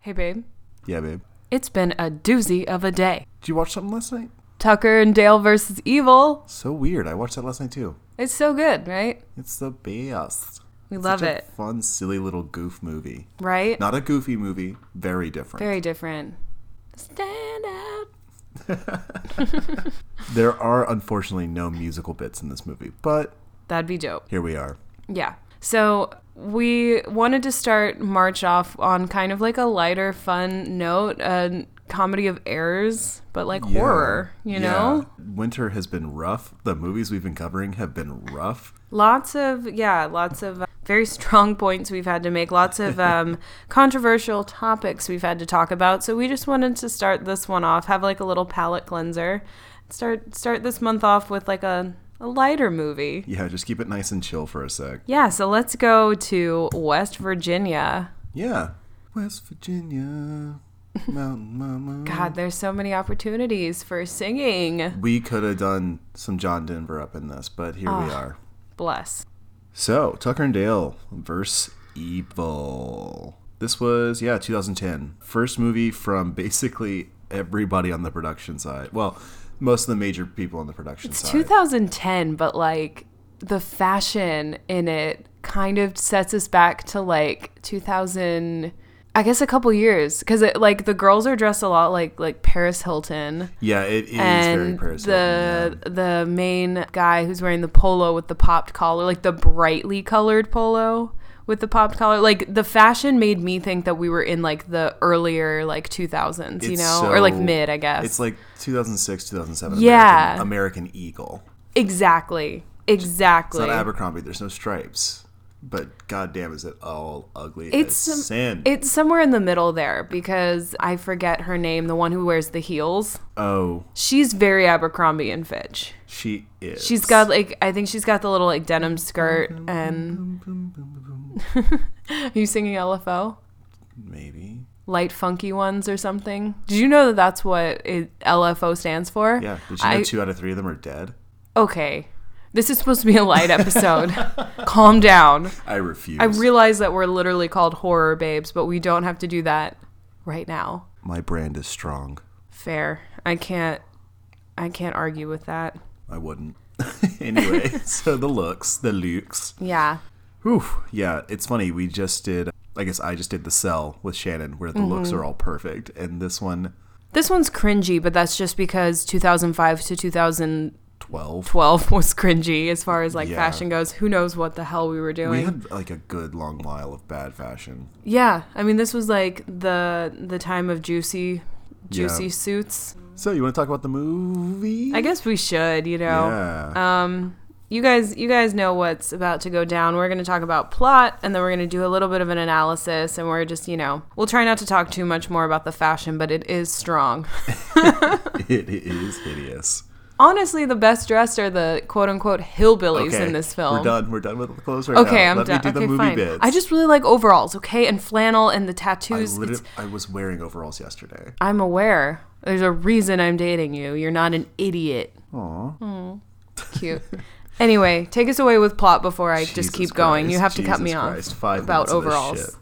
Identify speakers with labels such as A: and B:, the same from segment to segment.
A: Hey, babe.
B: Yeah, babe.
A: It's been a doozy of a day.
B: Did you watch something last night?
A: Tucker and Dale versus Evil.
B: So weird. I watched that last night too.
A: It's so good, right?
B: It's the best.
A: We
B: It's
A: love it,
B: fun, silly little goof movie.
A: right?
B: Not a goofy movie. Very different.
A: Very different. Stand out.
B: There are unfortunately no musical bits in this movie, but
A: That'd be dope.
B: here we are.
A: Yeah. So we wanted to start March off on kind of like a lighter, fun note, a comedy of errors, but like
B: Yeah.
A: horror, you
B: Yeah.
A: know?
B: Winter has been rough. The movies we've been covering have been rough.
A: Lots of, yeah, lots of uh, very strong points we've had to make, lots of um, controversial topics we've had to talk about. So we just wanted to start this one off, have like a little palate cleanser. Start start this month off with like a, a lighter movie.
B: Yeah, just keep it nice and chill for a sec.
A: Yeah, so let's go to West Virginia.
B: Yeah. West Virginia, Mountain Mama.
A: God, there's so many opportunities for singing.
B: We could have done some John Denver up in this, but here we
A: Ah.
B: are.
A: Bless.
B: So, Tucker and Dale versus Evil. This was, yeah, 2010. First movie from basically everybody on the production side. Well, most of the major people in the production
A: It's
B: side.
A: 2010, but like the fashion in it kind of sets us back to like 2000. I guess a couple years because it like the girls are dressed a lot like like Paris Hilton.
B: yeah, it is very
A: and
B: Paris
A: the
B: Hilton,
A: the main guy who's wearing the polo with the popped collar, like the brightly colored polo with the popped collar, like the fashion made me think that we were in like the earlier like 2000s, you
B: It's
A: know, or like mid, I guess.
B: It's like 2006, 2007.
A: Yeah.
B: American, American Eagle.
A: exactly, exactly.
B: It's not Abercrombie. There's no stripes. But goddamn, is it all ugly
A: It's some-
B: sin.
A: It's somewhere in the middle there because I forget her name, the one who wears the heels.
B: oh,
A: She's very Abercrombie and Fitch.
B: she is.
A: She's got like I think she's got the little like denim skirt and Are you singing LFO?
B: Maybe.
A: Light funky ones or something? Did you know that that's what it, LFO stands for?
B: Yeah. Did you know
A: I-
B: two out of three of them are dead?
A: Okay. This is supposed to be a light episode. Calm down.
B: I refuse.
A: I realize that we're literally called horror babes, but we don't have to do that right now.
B: My brand is strong.
A: Fair. I can't I can't argue with that.
B: I wouldn't. anyway, so the looks, the looks.
A: Yeah.
B: Whew. Yeah, it's funny. We just did, I guess I just did The Cell with Shannon, where the looks
A: Mm-hmm.
B: are all perfect. And this one,
A: This one's cringy, but that's just because 2005 to 2012
B: 12.
A: 12 was cringy as far as like
B: Yeah.
A: fashion goes. Who knows what the hell we were doing?
B: We had like a good long while of bad fashion.
A: yeah, I mean this was like the the time of juicy juicy
B: Yeah.
A: suits.
B: So, you want to talk about the movie?
A: I guess we should, you know.
B: Yeah.
A: Um you guys you guys know what's about to go down. We're going to talk about plot and then we're going to do a little bit of an analysis and we're just, you know, we'll try not to talk too much more about the fashion, but it is strong.
B: it is hideous.
A: Honestly, the best dressed are the quote unquote hillbillies
B: Okay,
A: in this film.
B: We're done. We're done with the clothes right
A: Okay,
B: now.
A: I'm
B: Let
A: done.
B: me do
A: Okay,
B: the movie
A: fine.
B: bits.
A: I just really like overalls, okay, and flannel and the
B: I,
A: tattoos. It's-
B: I was wearing overalls yesterday.
A: I'm aware. There's a reason I'm dating you. You're not an idiot.
B: Aw. Hmm.
A: Cute. anyway, take us away with plot before I
B: Jesus
A: just keep going. You
B: Christ,
A: have to cut me
B: Jesus
A: off
B: Five
A: about
B: minutes of this
A: overalls.
B: shit.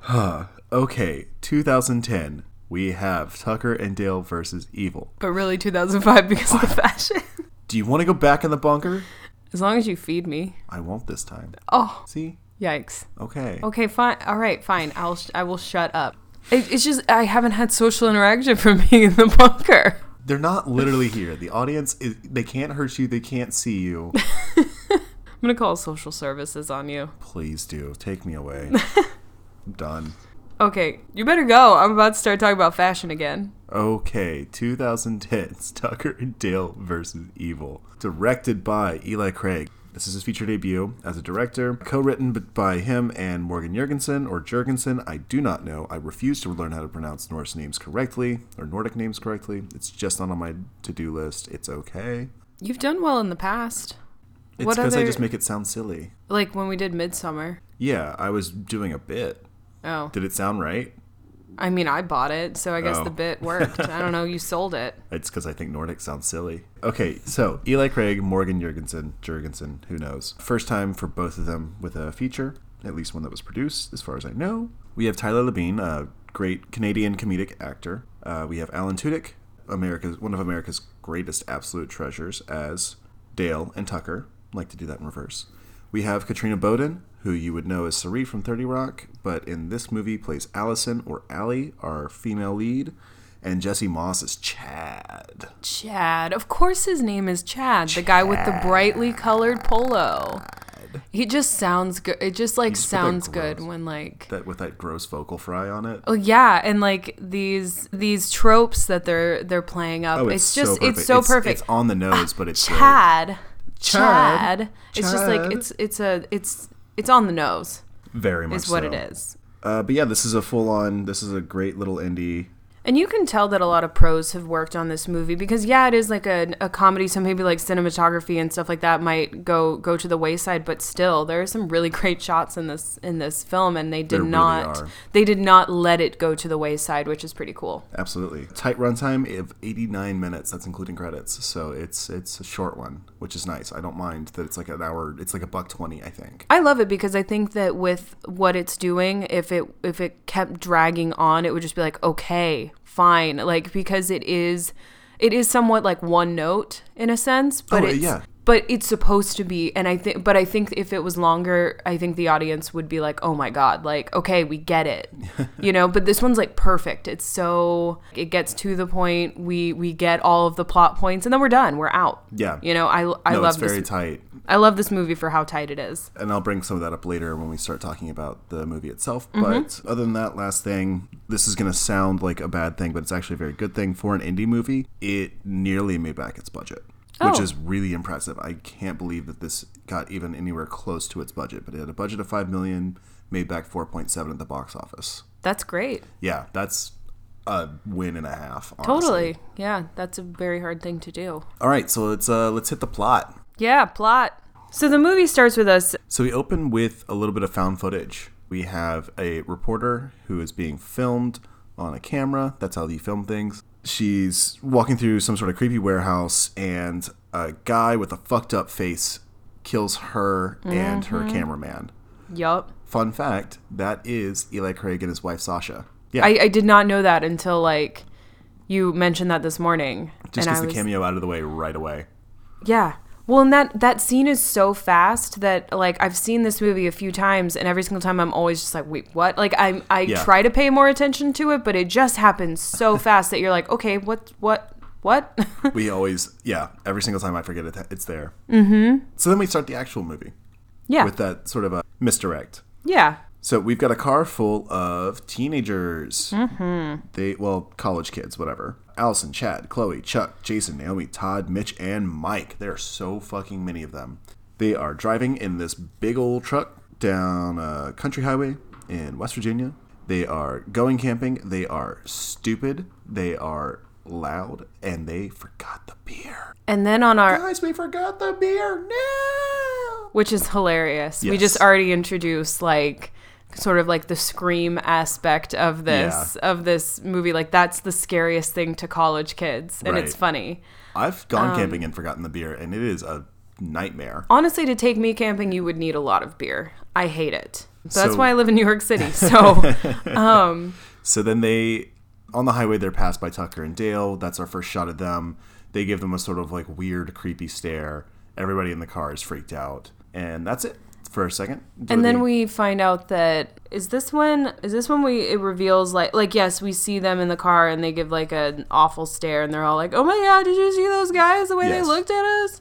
B: Huh. okay, 2010. We have Tucker and Dale versus Evil.
A: But really, 2005 because of the fashion.
B: Do you want to go back in the bunker?
A: as long as you feed me.
B: I won't this time.
A: Oh,
B: See?
A: yikes.
B: Okay.
A: Okay, fine. All right, fine. I'll sh- I will shut up. It, it's just I haven't had social interaction from being in the bunker.
B: They're not literally here. The audience is they can't hurt you, they can't see you.
A: I'm gonna call social services on you.
B: Please do. Take me away. I'm done.
A: Okay, you better go. I'm about to start talking about fashion again.
B: Okay, 2010's Tucker and Dale versus Evil. Directed by Eli Craig. This is his feature debut as a director. Co written by him and Morgan Jurgenson, or Jurgenson, I do not know. I refuse to learn how to pronounce Norse names correctly, or Nordic names correctly. It's just not on my to do list. It's okay.
A: You've done well in the past.
B: It's because I just make it sound silly.
A: Like when we did Midsummer.
B: Yeah, I was doing a bit.
A: Oh.
B: Did it sound right?
A: I mean, I bought it, so I guess
B: Oh.
A: the bit worked. I don't know. You sold it.
B: It's because I think Nordic sounds silly. Okay, so Eli Craig, Morgan Jurgenson, Jurgenson, who knows? First time for both of them with a feature, at least one that was produced, as far as I know. We have Tyler Labine, a great Canadian comedic actor. Uh, we have Alan Tudyk, America's one of America's greatest absolute treasures, as Dale and Tucker. like to do that in reverse. We have Katrina Bowden, who you would know as Cerie from 30 Rock, but in this movie plays Allison or Allie, our female lead, and Jesse Moss is Chad.
A: Chad. Of course his name is Chad, the guy with the brightly colored polo. He just sounds good. It just like
B: just
A: sounds good when like
B: That with that gross vocal fry on it.
A: Oh yeah, and like these these tropes that they're they're playing up.
B: Oh,
A: it's, just
B: so
A: it's so perfect.
B: It's on the nose, but it's ah, great.
A: Chad.
B: Chad.
A: Chad. It's just like it's it's a it's it's on the nose
B: very much
A: is what
B: so.
A: it is.
B: Uh, but yeah, this is a full on. This is a great little indie.
A: And you can tell that a lot of pros have worked on this movie because yeah, it is like a, a comedy, so maybe like cinematography and stuff like that might go go to the wayside, but still there are some really great shots in this in this film and they did
B: There
A: not
B: are.
A: they did not let it go to the wayside, which is pretty cool.
B: Absolutely tight runtime of 89 minutes. That's including credits, so it's it's a short one, which is nice. I don't mind that it's like an hour. It's like a buck twenty, I think.
A: I love it because I think that with what it's doing, if it if it kept dragging on, it would just be like, okay, fine. Like because it is it is somewhat like one note in a sense, but
B: Oh,
A: it's
B: yeah.
A: But it's supposed to be and I think but I think if it was longer, I think the audience would be like, "Oh my god, like okay, we get it." you know, but this one's like perfect. It's so it gets to the point. We we get all of the plot points and then we're done. We're out.
B: Yeah.
A: You know, I I
B: no,
A: love
B: it's very
A: this
B: tight,
A: I love this movie for how tight it is.
B: and I'll bring some of that up later when we start talking about the movie itself.
A: Mm-hmm.
B: But other than that, last thing, this is going to sound like a bad thing, but it's actually a very good thing for an indie movie. It nearly made back its budget. Which
A: Oh.
B: is really impressive. I can't believe that this got even anywhere close to its budget. But it had a budget of five million, made back four point seven at the box office.
A: That's great.
B: Yeah, that's a win and a half. honestly.
A: Totally. Yeah, that's a very hard thing to do.
B: All right, so let's uh, let's hit the plot.
A: Yeah, plot. So the movie starts with us.
B: So we open with a little bit of found footage. We have a reporter who is being filmed on a camera. That's how you film things. She's walking through some sort of creepy warehouse, and a guy with a fucked up face kills her and her mm-hmm. cameraman.
A: Yup.
B: Fun fact: that is Eli Craig and his wife Sasha. Yeah,
A: I, I did not know that until like you mentioned that this morning.
B: just gets the
A: was-
B: cameo out of the way right away.
A: Yeah. Well, and that that scene is so fast that like I've seen this movie a few times, and every single time I'm always just like, wait, what? Like I I
B: Yeah.
A: try to pay more attention to it, but it just happens so fast that you're like, okay, what what what?
B: we always yeah every single time i forget it it's there mm-hmm. so then we start the actual movie
A: yeah.
B: with that sort of a misdirect
A: yeah.
B: So we've got a car full of teenagers mm-hmm. they well college kids whatever allison chad chloe chuck jason naomi todd mitch and mike there are so fucking many of them they are driving in this big old truck down a country highway in west virginia they are going camping they are stupid they are loud and they forgot the beer
A: And then on our
B: Guys, we forgot the beer. No.
A: which is hilarious. We just already introduced like sort of like the scream aspect of this of this movie. Like that's the scariest thing to college kids, and it's funny.
B: I've gone
A: Um,
B: camping and forgotten the beer, and it is a nightmare.
A: Honestly, to take me camping, you would need a lot of beer. I hate it. So that's why I live in New York City. So um
B: So then they, on the highway, they're passed by Tucker and Dale. That's our first shot of them. They give them a sort of like weird, creepy stare. Everybody in the car is freaked out, and that's it for a second.
A: and then we find out that is this when is this when we it reveals like like yes we see them in the car and they give like an awful stare and they're all like oh my god did you see those guys the way
B: Yes. Mm-hmm.
A: they looked at us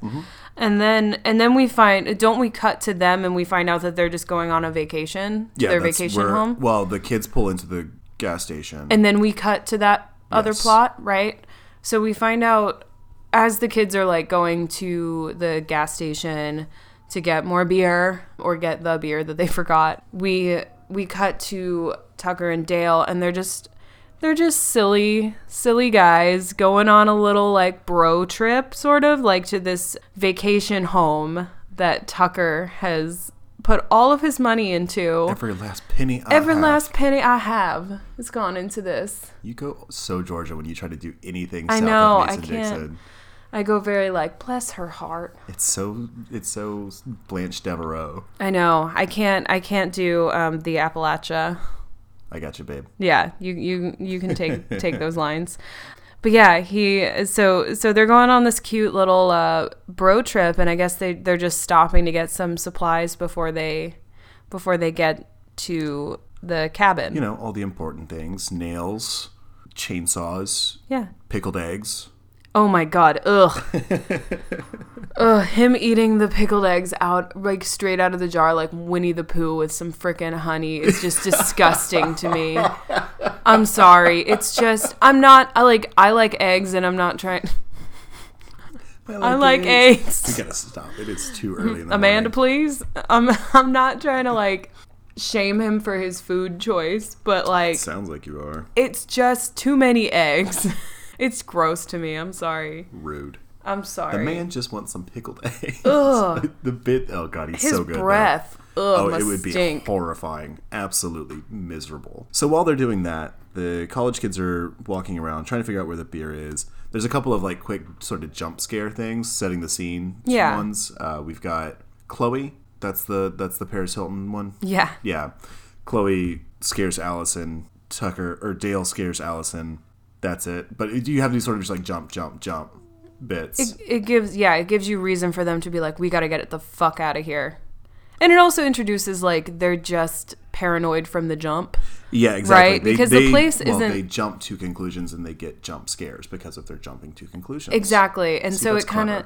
A: and then and then we find don't we cut to them and we find out that they're just going on a vacation to their vacation
B: where-
A: home
B: Well, the kids pull into the gas station.
A: and then we cut to that other plot right so we find out as the kids are like going to the gas station to get more beer or get the beer that they forgot we we cut to tucker and dale and they're just they're just silly silly guys going on a little like bro trip sort of like to this vacation home that tucker has put all of his money into
B: every last penny. I
A: Every
B: have.
A: last penny I have has gone into this.
B: You go so Georgia when you try to do anything.
A: I
B: south
A: know,
B: Of
A: I can't.
B: Dixon.
A: I go very like, bless her heart.
B: It's so it's so Blanche Devereaux.
A: I know. I can't. I can't do um, the Appalachia.
B: I got you, babe.
A: Yeah, you you you can take take those lines. But yeah, he so so they're going on this cute little uh, bro trip, and I guess they they're just stopping to get some supplies before they before they get to the cabin.
B: You know, all the important things nails, chainsaws,
A: yeah.
B: pickled eggs.
A: Oh my god. Ugh. Ugh. Him eating the pickled eggs out like straight out of the jar like Winnie the Pooh with some freaking honey is just disgusting to me. I'm sorry. It's just I'm not I like I like eggs and I'm not trying I like eggs.
B: We gotta stop it. It's too early in the
A: Amanda,
B: morning.
A: please. I'm I'm not trying to like shame him for his food choice, but like
B: Sounds like you are
A: it's just too many eggs. it's gross to me. I'm sorry.
B: rude.
A: I'm sorry.
B: The man just wants some pickled eggs.
A: Ugh.
B: the bit. Oh god, he's
A: his
B: so good. though.
A: breath. Ugh,
B: Oh, it would be
A: stink.
B: horrifying. Absolutely miserable. So while they're doing that, the college kids are walking around trying to figure out where the beer is. There's a couple of like quick sort of jump scare things setting the scene.
A: Yeah.
B: Ones. Uh, we've got Chloe. That's the that's the Paris Hilton one.
A: Yeah.
B: Yeah. Chloe scares Allison. Tucker or Dale scares Allison. That's it. But do you have these sort of just like jump, jump, jump bits.
A: It, it gives yeah, it gives you reason for them to be like, we got to get it the fuck out of here. And it also introduces like they're just paranoid from the jump.
B: Yeah, exactly.
A: Right? Because the place
B: well,
A: isn't-
B: They jump to conclusions and they get jump scares because of their jumping to conclusions.
A: Exactly. And
B: See,
A: so it kind of.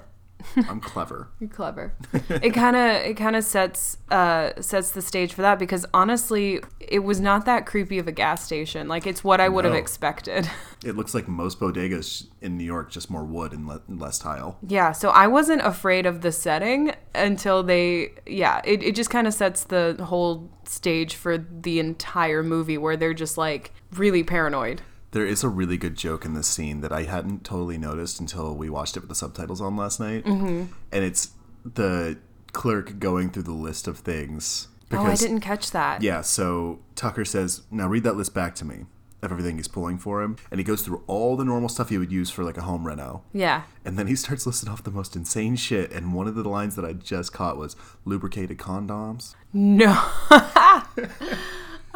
B: I'm clever.
A: You're clever. it kind of it kind of sets uh sets the stage for that because honestly, it was not that creepy of a gas station. Like it's what I would have
B: No.
A: expected.
B: It looks like most bodegas in New York, just more wood and, le- and less tile.
A: yeah, so I wasn't afraid of the setting until they yeah, it it just kind of sets the whole stage for the entire movie where they're just like really paranoid.
B: There is a really good joke in this scene that I hadn't totally noticed until we watched it with the subtitles on last night. Mm-hmm. And it's the clerk going through the list of things.
A: oh, I didn't catch that.
B: Yeah, so Tucker says, "Now read that list back to me of everything he's pulling for him," and he goes through all the normal stuff he would use for like a home reno,
A: Yeah.
B: and then he starts listing off the most insane shit. And one of the lines that I just caught was lubricated condoms,
A: No.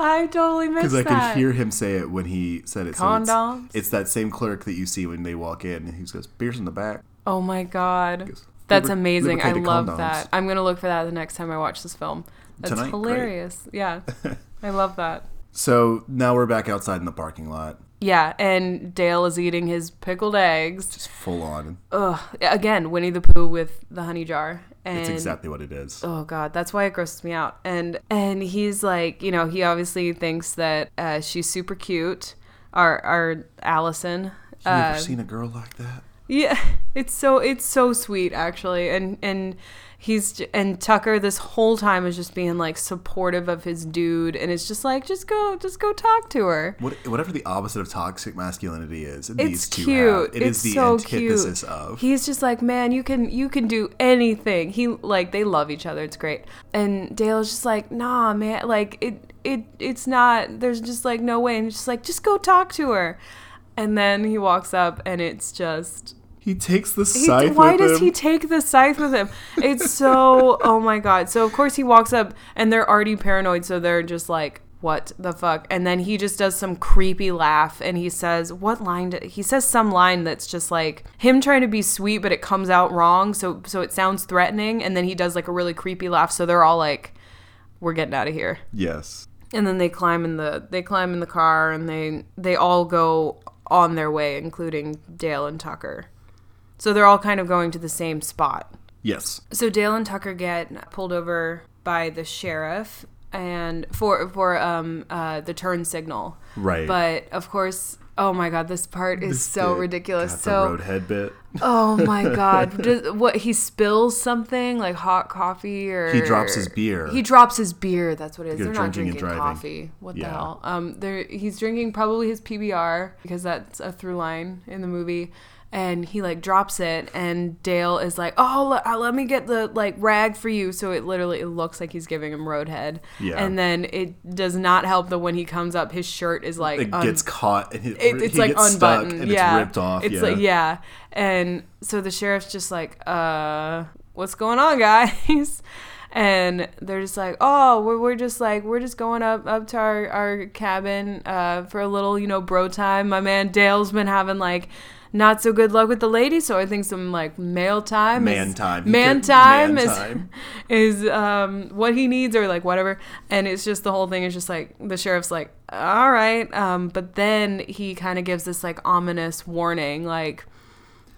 A: I totally missed that.
B: because I
A: that.
B: could hear him say it when he said it. So
A: Condoms?
B: it's, it's that same clerk that you see when they walk in, and he goes, "Beers in the back."
A: Oh my god.
B: goes,
A: That's
B: "Lubri-
A: amazing. I
B: lubricated
A: love
B: condoms."
A: that. I'm going to look for that the next time I watch this film. That's
B: Tonight? Great.
A: hilarious. Yeah. I love that.
B: So now we're back outside in the parking lot,
A: Yeah, and Dale is eating his pickled eggs.
B: just full on.
A: Ugh. Again, Winnie the Pooh with the honey jar. And
B: It's exactly what it is.
A: Oh god, that's why it grosses me out. And and he's like, you know, he obviously thinks that uh, she's super cute. Our our Allison.
B: You
A: Uh,
B: ever seen a girl like that?
A: Yeah, it's so it's so sweet actually, and and he's and Tucker this whole time is just being like supportive of his dude, and it's just like just go just go talk to her.
B: What, whatever the opposite of toxic masculinity is,
A: It's
B: these two
A: cute.
B: have. It is
A: it's
B: the
A: so
B: antithesis
A: cute.
B: of.
A: He's just like, man, you can you can do anything. He like they love each other. It's great. And Dale's just like, nah, man, like it it it's not. There's just like no way. And he's just like, just go talk to her. And then he walks up, and it's just
B: He takes the
A: He-
B: scythe
A: why does
B: him.
A: he take the scythe with him? It's so oh my god. So of course he walks up and they're already paranoid, so they're just like, what the fuck? And then he just does some creepy laugh and he says, what line? Did, he says some line that's just like him trying to be sweet, but it comes out wrong, so so it sounds threatening. And then he does like a really creepy laugh, so they're all like, we're getting out of here
B: yes.
A: and then they climb in the they climb in the car and they they all go on their way including Dale and Tucker. So they're all kind of going to the same spot.
B: Yes.
A: So Dale and Tucker get pulled over by the sheriff and for for um uh the turn signal.
B: Right.
A: But of course, oh my god, this part is
B: This
A: so
B: bit
A: ridiculous. So
B: roadhead bit.
A: oh my god, Does, what he spills something like hot coffee or
B: He drops his beer.
A: He drops his beer. That's what it is. They're not
B: drinking and
A: drinking coffee. What
B: Yeah.
A: the hell? Um, they're he's drinking probably his PBR because that's a through line in the movie. And he like drops it, and Dale is like, "Oh, let, uh, let me get the like rag for you." So it literally it looks like he's giving him roadhead.
B: Yeah.
A: And then it does not help that when he comes up, his shirt is like
B: It
A: un-
B: gets caught and it,
A: it, it's like unbuttoned.
B: and
A: yeah,
B: it's ripped off.
A: It's
B: yeah.
A: like yeah, and so the sheriff's just like, uh, what's going on, guys? and they're just like, oh, we're, we're just like we're just going up up to our our cabin uh, for a little you know bro time. My man Dale's been having like not so good luck with the ladies, so I think some like male time,
B: Man
A: is,
B: time.
A: man
B: Man
A: time is
B: time.
A: is um what he needs or like whatever. And it's just the whole thing is just like the sheriff's like, all right, um, but then he kind of gives this like ominous warning, like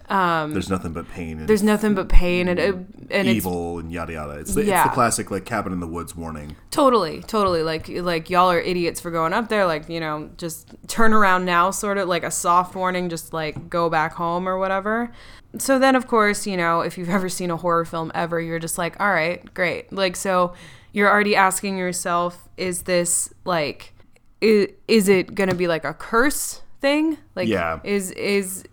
A: Um,
B: there's nothing but pain and
A: there's nothing but pain and it, and it's
B: evil and yada yada. It's the, it's the classic like cabin in the woods warning.
A: Totally, totally. Like like y'all are idiots for going up there. Like you know, just turn around now, sort of like a soft warning. Just like go back home or whatever. So then, of course, you know, if you've ever seen a horror film ever, you're just like, all right, great. Like so, you're already asking yourself, is this like, is, is it gonna be like a curse thing? Like,
B: Yeah.
A: is is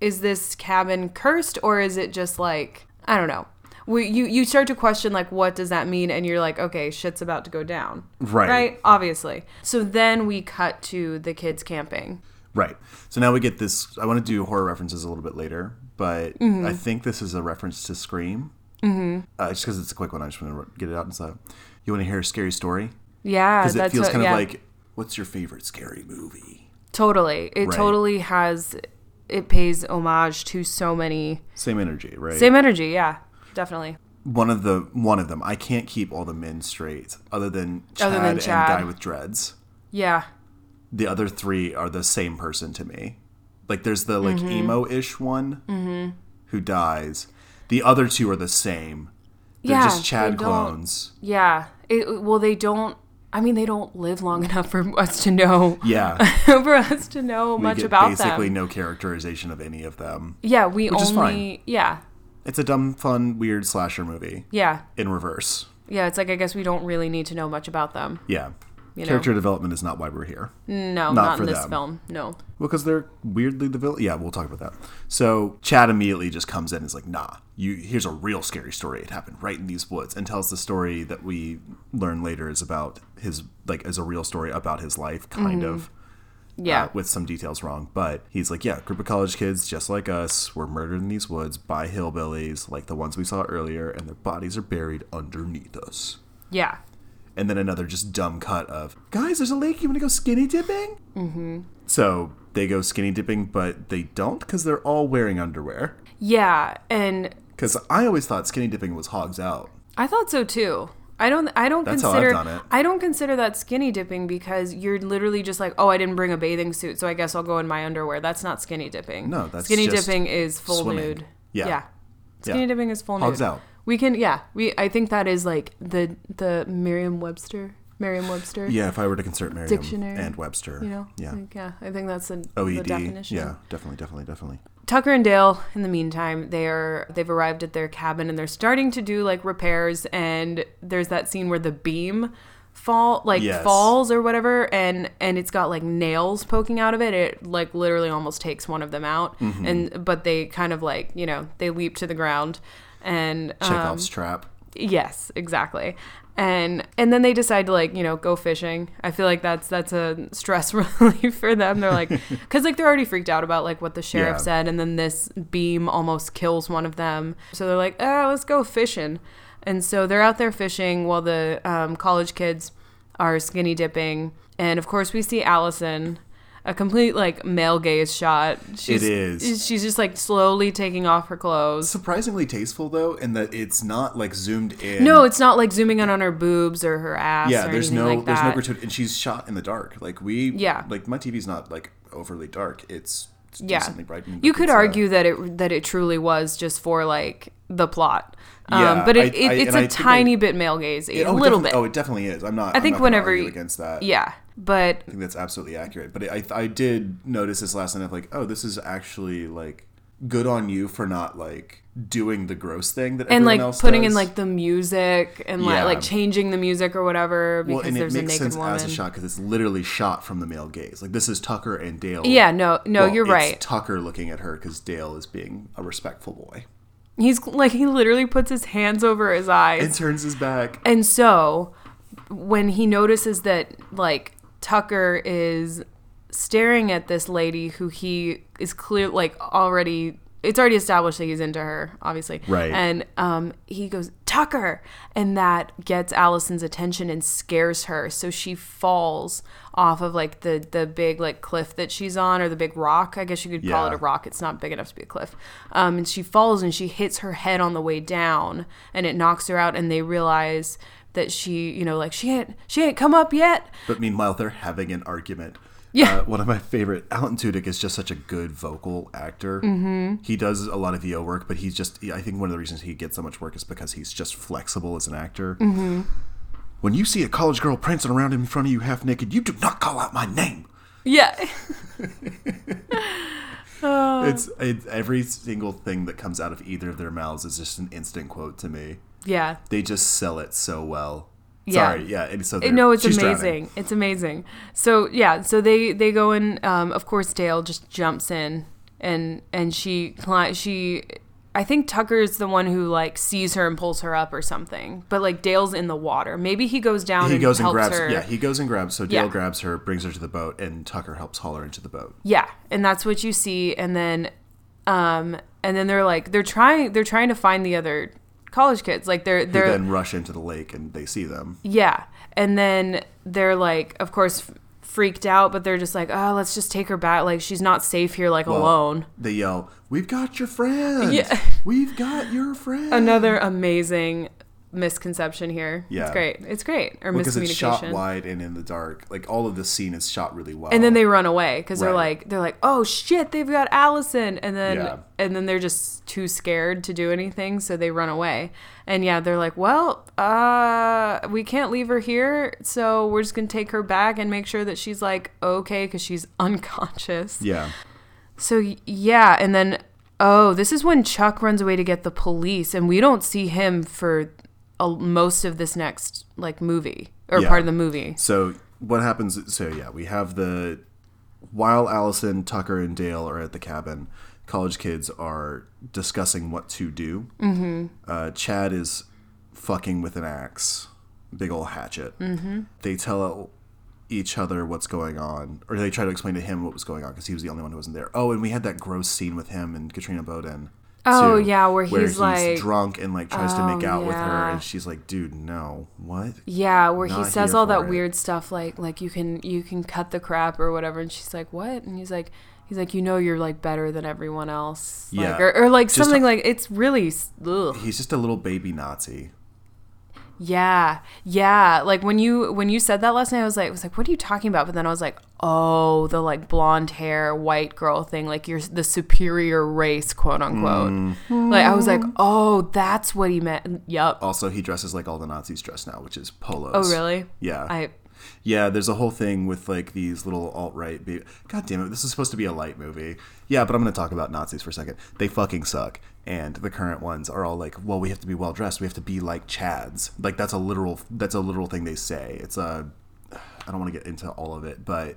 A: is this cabin cursed or is it just like I don't know. We, you you start to question like what does that mean and you're like okay shit's about to go down
B: Right.
A: right obviously so then we cut to the kids camping
B: Right. So now we get this. I want to do horror references a little bit later, but
A: Mm-hmm.
B: I think this is a reference to Scream. Mm-hmm. Uh, just because it's a quick one, I just want to get it out. And so, you want to hear a scary story?
A: yeah
B: Because it
A: that's
B: feels
A: what,
B: kind
A: yeah,
B: of like, what's your favorite scary movie?
A: totally it
B: Right.
A: totally has it pays homage to so many
B: Same energy, right?
A: same energy yeah definitely
B: One of the one of them. I can't keep all the men straight, other than Chad,
A: Other than Chad.
B: and guy with dreads.
A: yeah
B: The other three are the same person to me. Like there's the like
A: Mm-hmm.
B: emo-ish one who dies. The other two are the same. They're
A: Yeah,
B: just Chad clones.
A: yeah it, well they don't I mean they don't live long enough for us to know
B: Yeah.
A: for us to know
B: we
A: much about
B: basically
A: them Basically,
B: no characterization of any of them.
A: yeah we
B: which is
A: only
B: fine.
A: yeah
B: It's a dumb, fun, weird slasher movie
A: yeah
B: in reverse.
A: yeah it's like I guess we don't really need to know much about them
B: Yeah.
A: You know.
B: Character development is not why we're here.
A: no
B: Not
A: not,
B: for
A: in this
B: them.
A: film no
B: Well, because they're weirdly the villain. Yeah, we'll talk about that. So Chad immediately just comes in and is like, "Nah, you. Here's a real scary story. It happened right in these woods," and tells the story that we learn later is about his like as a real story about his life, kind of.
A: yeah
B: uh, with some details wrong, but he's like, yeah, group of college kids just like us were murdered in these woods by hillbillies, like the ones we saw earlier, and their bodies are buried underneath us.
A: yeah
B: And then another just dumb cut of, guys, there's a lake. You want to go skinny dipping? Mm-hmm. So they go skinny dipping, but they don't because they're all wearing underwear.
A: yeah and
B: Because I always thought skinny dipping was hogs out.
A: I thought so too. I don't. I don't
B: That's
A: consider. I don't consider that skinny dipping because you're literally just like, oh, I didn't bring a bathing suit, so I guess I'll go in my underwear. That's not skinny dipping.
B: No, that's
A: skinny dipping is full
B: swimming.
A: nude.
B: Yeah.
A: yeah. Skinny
B: Yeah.
A: dipping is full
B: Hogs
A: nude.
B: out.
A: We can. Yeah. We. I think that is like the the Merriam-Webster. Merriam-Webster.
B: Yeah, if I were to consult Merriam
A: Dictionary,
B: and Webster.
A: You know.
B: Yeah.
A: Like, yeah. I think that's the,
B: OED.
A: the definition.
B: Yeah, definitely, definitely, definitely.
A: Tucker and Dale, in the meantime, they're they've arrived at their cabin and they're starting to do like repairs. And there's that scene where the beam fall like
B: Yes.
A: falls or whatever, and and it's got like nails poking out of it. It like literally almost takes one of them out.
B: Mm-hmm.
A: And but they kind of like you know they leap to the ground and um,
B: Chekhov's trap.
A: Yes, exactly. And and then they decide to like, you know, go fishing. I feel like that's that's a stress relief for them. They're like cuz like they're already freaked out about like what the sheriff
B: Yeah.
A: said and then this beam almost kills one of them. So they're like, "Oh, let's go fishing." And so they're out there fishing while the um, college kids are skinny dipping. And of course, we see Allison, a complete like male gaze shot. She's,
B: is.
A: She's just like slowly taking off her clothes.
B: Surprisingly tasteful though, in that it's not like zoomed in.
A: No, it's not like zooming in on her boobs or her ass.
B: yeah,
A: or
B: there's no
A: like
B: there's no gratuity, and she's shot in the dark. Like we,
A: Yeah.
B: like my TV's not like overly dark. It's,
A: Yeah,
B: bright.
A: you could
B: it's, uh,
A: argue that it that it truly was just for like the plot.
B: Yeah,
A: um, but it,
B: I-
A: it,
B: I-
A: it's a tiny
B: I-
A: bit male gaze, a
B: oh,
A: little bit.
B: Oh, it definitely is. I'm not.
A: I
B: I'm
A: think
B: not
A: whenever
B: argue
A: you-
B: against that.
A: yeah, but
B: I think that's absolutely accurate. But I, I did notice this last night of like, oh, this is actually like good on you for not like doing the gross thing that
A: and like putting in like the music and
B: Yeah.
A: like like changing the music or whatever because
B: well, and it
A: there's a naked
B: sense
A: woman.
B: as a shot because it's literally shot from the male gaze. Like this is Tucker and Dale.
A: Yeah, no, no,
B: Well,
A: you're
B: it's
A: right.
B: Tucker looking at her because Dale is being a respectful boy
A: He's like he literally puts his hands over his eyes.
B: and turns his back.
A: And so when he notices that like Tucker is staring at this lady who he is clear like already it's already established that he's into her, obviously.
B: Right.
A: And um, he goes, Tucker. And that gets Allison's attention and scares her. So she falls off of like the, the big like cliff that she's on or the big rock. I guess you could call it a rock. It's not big enough to be a cliff. Um, and she falls and she hits her head on the way down and it knocks her out. And they realize that she, you know, like she ain't, she ain't come up yet.
B: But meanwhile, they're having an argument.
A: Yeah.
B: Uh, one of my favorite, Alan Tudyk is just such a good vocal actor. Mm-hmm. He does a lot of VO work, but he's just, I think one of the reasons he gets so much work is because he's just flexible as an actor. Mm-hmm. When you see a college girl prancing around in front of you half naked, you do not call out my name.
A: Yeah.
B: It's, it's every single thing that comes out of either of their mouths is just an instant quote to me.
A: Yeah.
B: They just sell it so well.
A: Yeah.
B: Sorry, yeah. And so
A: No, it's amazing.
B: drowning.
A: It's amazing. So yeah, so they they go and Um, of course, Dale just jumps in, and and she she. I think Tucker's the one who like sees her and pulls her up or something. But like Dale's in the water. Maybe he goes down.
B: He
A: and
B: goes and grabs.
A: her.
B: Yeah, he goes and grabs. So Dale
A: Yeah.
B: grabs her, brings her to the boat, and Tucker helps haul her into the boat.
A: Yeah, and that's what you see, and then, um, and then they're like they're trying they're trying to find the other college kids. Like they're they're
B: then rush into the lake and they see them.
A: Yeah. And then they're like, of course, f- freaked out, but they're just like, oh, let's just take her back. Like, she's not safe here, like,
B: Well,
A: alone.
B: They yell, "We've got your friend!
A: Yeah.
B: We've got your friend!"
A: Another amazing misconception here.
B: Yeah.
A: It's great. It's great. Or
B: because it's shot
A: miscommunication.
B: wide and in the dark. Like all of this scene is shot really well.
A: and then they run away because they're like they're like oh shit they've got Allison and then
B: Yeah.
A: and then they're just too scared to do anything so they run away and yeah they're like well uh we can't leave her here so we're just gonna take her back and make sure that she's like okay because she's unconscious
B: yeah,
A: So yeah, and then oh, this is when Chuck runs away to get the police, and we don't see him for a, most of this next like movie or
B: Yeah.
A: part of the movie.
B: So what happens? So yeah, we have the while Allison, Tucker, and Dale are at the cabin. College kids are discussing what to do. Mm-hmm. Uh, Chad is fucking with an axe, big old hatchet. Mm-hmm. They tell each other what's going on, or they try to explain to him what was going on because he was the only one who wasn't there. Oh, and we had that gross scene with him and Katrina Bowden.
A: Oh,
B: too,
A: yeah, where he's like-
B: drunk and like tries to make
A: Oh,
B: out with her, and oh, she's like, "Dude, no, what?"
A: Yeah, where he says all that
B: it.
A: weird stuff like like you can you can cut the crap or whatever, and she's like what? And he's like he's like you know you're like better than everyone else. Like,
B: Yeah.
A: or, or like
B: Just
A: something
B: a-
A: like it's really ugh.
B: He's just a little baby Nazi.
A: Yeah, yeah. Like when you when you said that last night, I was like, I was like, what are you talking about? But then I was like, oh, the like blonde hair, white girl thing. Like you're the superior race, quote unquote.
B: Mm.
A: Like I was like, oh, that's what he meant. Yup.
B: Also, he dresses like all the Nazis dress now, which is polos.
A: Oh, really?
B: Yeah.
A: I
B: yeah, there's a whole thing with like these little alt right. Be- God damn it, this is supposed to be a light movie. Yeah, but I'm going to talk about Nazis for a second. They fucking suck. And the current ones are all like, well, we have to be well dressed. We have to be like Chads. Like that's a literal. That's a literal thing they say. It's a. I don't want to get into all of it, but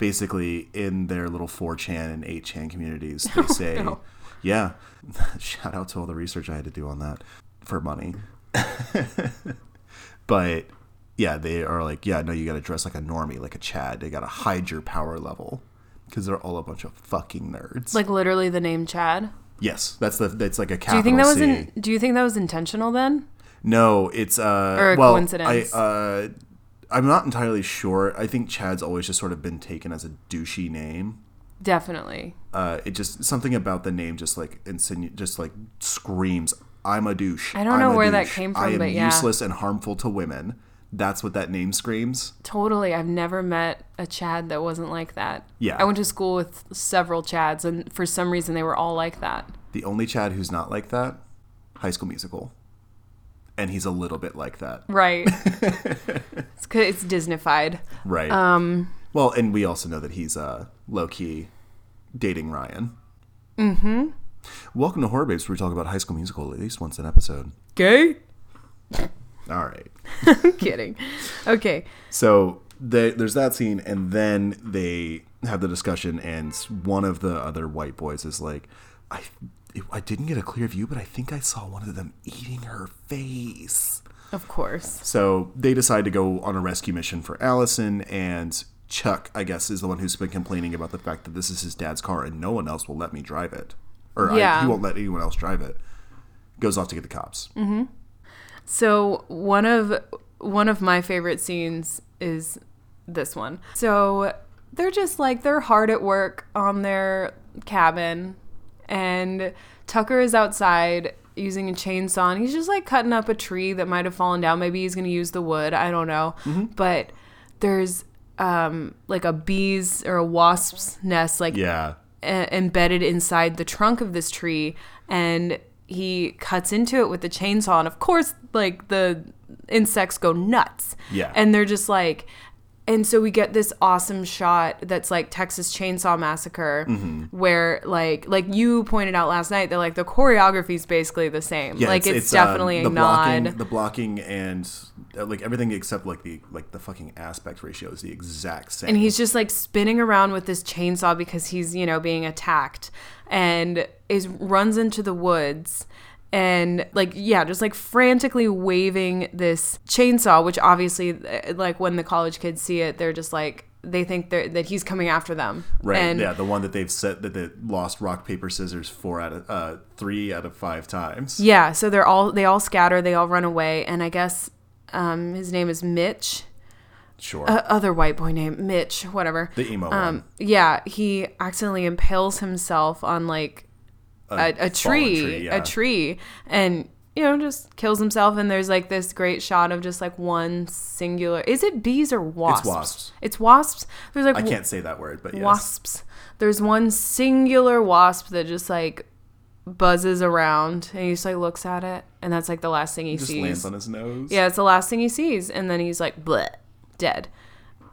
B: basically in their little 4chan and 8chan communities, they oh, say,
A: no.
B: yeah. Shout out to all the research I had to do on that for money. but yeah, they are like, yeah, no, you got to dress like a normie, like a Chad. They got to hide your power level because they're all a bunch of fucking nerds.
A: like literally the name Chad.
B: Yes, that's the that's like a
A: Do you think that was in? Do you think that was intentional then?
B: No, it's uh
A: Or a
B: well,
A: coincidence?
B: I uh I'm not entirely sure. I think Chad's always just sort of been taken as a douchey name.
A: Definitely.
B: Uh, it just something about the name just like insinu- just like screams, "I'm a douche."
A: I don't
B: I'm
A: know where that
B: douche.
A: came
B: I
A: from,
B: am
A: but yeah.
B: useless and harmful to women. That's what that name screams.
A: Totally. I've never met a Chad that wasn't like that.
B: Yeah.
A: I went to school with several Chads, and for some reason they were all like that.
B: The only Chad who's not like that, High School Musical, and he's a little bit like that,
A: Right. it's, it's Disneyfied.
B: right?
A: Um,
B: well, and we also know that he's uh, low key dating Ryan. Mm-hmm. Welcome to Horror Babes, where we talk about High School Musical at least once an episode.
A: gay?
B: All right.
A: I'm kidding. Okay.
B: So they, there's that scene, and then they have the discussion, and one of the other white boys is like, "I, I didn't get a clear view, but I think I saw one of them eating her face."
A: Of course.
B: So they decide to go on a rescue mission for Allison, and Chuck, I guess, is the one who's been complaining about the fact that this is his dad's car and no one else will let me drive it. or
A: Yeah.
B: I, he won't let anyone else drive it. Goes off to get the cops.
A: Mm-hmm. So one of one of my favorite scenes is this one. So they're just like they're hard at work on their cabin and Tucker is outside using a chainsaw and he's just like cutting up a tree that might have fallen down. Maybe he's going to use the wood, I don't know. But there's um like a bee's or a wasp's nest like
B: Yeah,
A: e- embedded inside the trunk of this tree and he cuts into it with the chainsaw and of course like the insects go nuts
B: Yeah.
A: and they're just like and so we get this awesome shot that's like Texas Chainsaw Massacre,
B: Mm-hmm.
A: where like like you pointed out last night that like the choreography is basically the same.
B: yeah.
A: like it's,
B: um,
A: definitely
B: the
A: a
B: blocking,
A: nod.
B: the blocking, and uh, like everything except like the like the fucking aspect ratio is the exact same.
A: and he's just like spinning around with this chainsaw because he's you know being attacked and is runs into the woods and like yeah just like frantically waving this chainsaw which obviously uh, like when the college kids see it they're just like they think that he's coming after them
B: Right.
A: and
B: yeah, the one that they've set that they lost rock paper scissors four out of uh, three out of five times.
A: yeah so they're all they all scatter they all run away and i guess um his name is mitch
B: Sure.
A: uh, other white boy name mitch whatever
B: the emo
A: um
B: one.
A: yeah he accidentally impales himself on like a, a
B: fallen
A: tree,
B: yeah.
A: a tree, and you know just kills himself. And there's like this great shot of just like one singular. Is it bees or wasps?
B: It's wasps.
A: It's wasps. There's like
B: I can't say that word, but yes.
A: wasps. There's one singular wasp that just like buzzes around, and he just like looks at it, and that's like the last thing he
B: Just
A: sees.
B: lands on his nose.
A: Yeah, it's the last thing he sees, and then he's like, bleh, dead.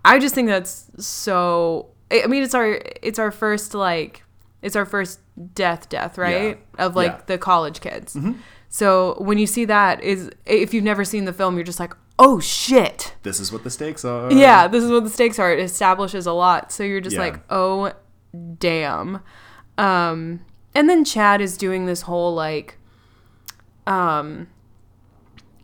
A: I just think that's so. I mean, it's our it's our first like it's our first death death right of like
B: Yeah. Mm-hmm.
A: the college kids. So when you see that is if you've never seen the film, you're just like, oh shit.
B: This is what the stakes are.
A: Yeah, this is what the stakes are. It establishes a lot. So you're just
B: Yeah.
A: like, oh damn. Um and then Chad is doing this whole like um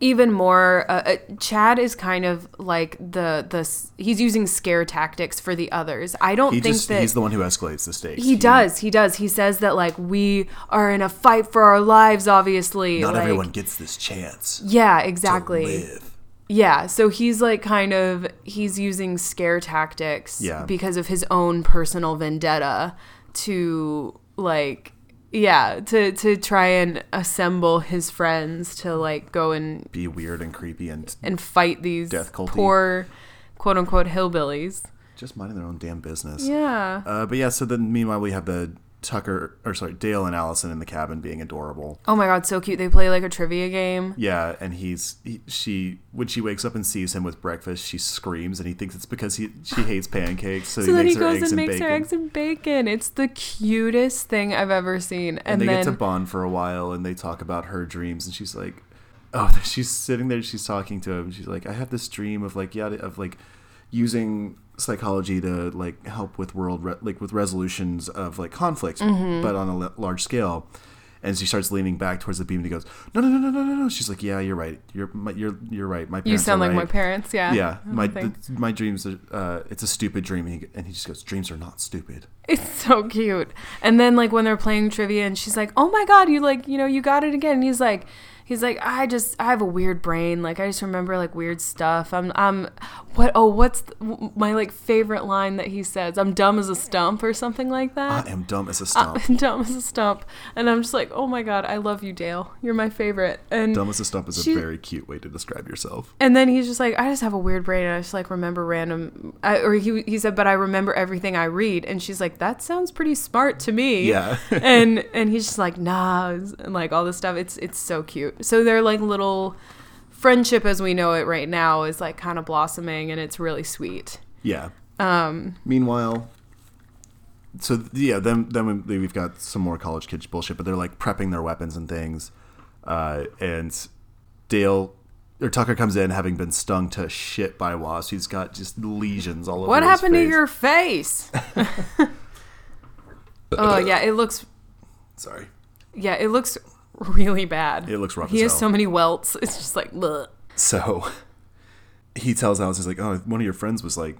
A: even more uh, uh, Chad is kind of like the the he's using scare tactics for the others. I don't
B: He
A: think
B: just
A: that
B: he's the one who escalates the stakes.
A: he does. He does. He says that like we are in a fight for our lives obviously.
B: Not
A: like,
B: everyone gets this chance.
A: Yeah,
B: to
A: exactly.
B: live.
A: Yeah, so he's like kind of he's using scare tactics
B: Yeah.
A: because of his own personal vendetta to like yeah, to to try and assemble his friends to like go and
B: Be weird and creepy and
A: and fight these
B: Death culty.
A: poor quote unquote hillbillies.
B: just minding their own damn business.
A: Yeah.
B: Uh, but yeah, so then meanwhile we have the Tucker or sorry Dale and Allison in the cabin being adorable.
A: Oh my god, so cute. They play like a trivia game.
B: Yeah, and he's he, she when she wakes up and sees him with breakfast, she screams and he thinks it's because he she hates pancakes, so,
A: So
B: he
A: then
B: makes
A: he
B: her
A: goes
B: eggs
A: and
B: and,
A: makes
B: bacon.
A: her eggs and bacon. It's the cutest thing I've ever seen.
B: and
A: And,
B: they
A: then
B: get to bond for a while and they talk about her dreams and she's like oh she's sitting there she's talking to him she's like i have this dream of like yeah of like using psychology to like help with world re- like with resolutions of like conflicts
A: Mm-hmm.
B: but on a l- large scale. And she starts leaning back towards the beam and he goes no no no no no no she's like yeah you're right. You're my, you're you're right. My parents
A: you sound
B: are
A: like my parents, yeah.
B: yeah. My the, my dreams are uh it's a stupid dream. And he, and he just goes dreams are not stupid.
A: It's so cute. And then like when they're playing trivia and she's like, "Oh my god, you like, you know, you got it again." And he's like he's like, "I just I have a weird brain. Like I just remember like weird stuff. I'm I'm what oh, what's the, my like favorite line that he says? I'm dumb as a stump or something like that.
B: i am dumb as a stump
A: I'm dumb as a stump. And I'm just like, "Oh my god, I love you, Dale. You're my favorite." And
B: dumb as a stump is a very cute way to describe yourself
A: And then he's just like, I just have a weird brain. And I just like remember random, I, or he, he said, but I remember everything I read. And she's like, that sounds pretty smart to me.
B: Yeah.
A: and and he's just like, nah, and like all this stuff. It's it's so cute. So they're like little friendship as we know it right now is like kind of blossoming, and it's really sweet.
B: Yeah.
A: Um,
B: Meanwhile, so th- yeah, then then we- we've got some more college kids bullshit, but they're like prepping their weapons and things. Uh, and Dale or Tucker comes in having been stung to shit by wasps. He's got just lesions all over.
A: what happened to your face? oh yeah, it looks
B: Sorry,
A: yeah, it looks really bad.
B: it looks rough.
A: he
B: as
A: has
B: hell.
A: so many welts. It's just like, Bleh.
B: So he tells Alice, he's like, "Oh, one of your friends was like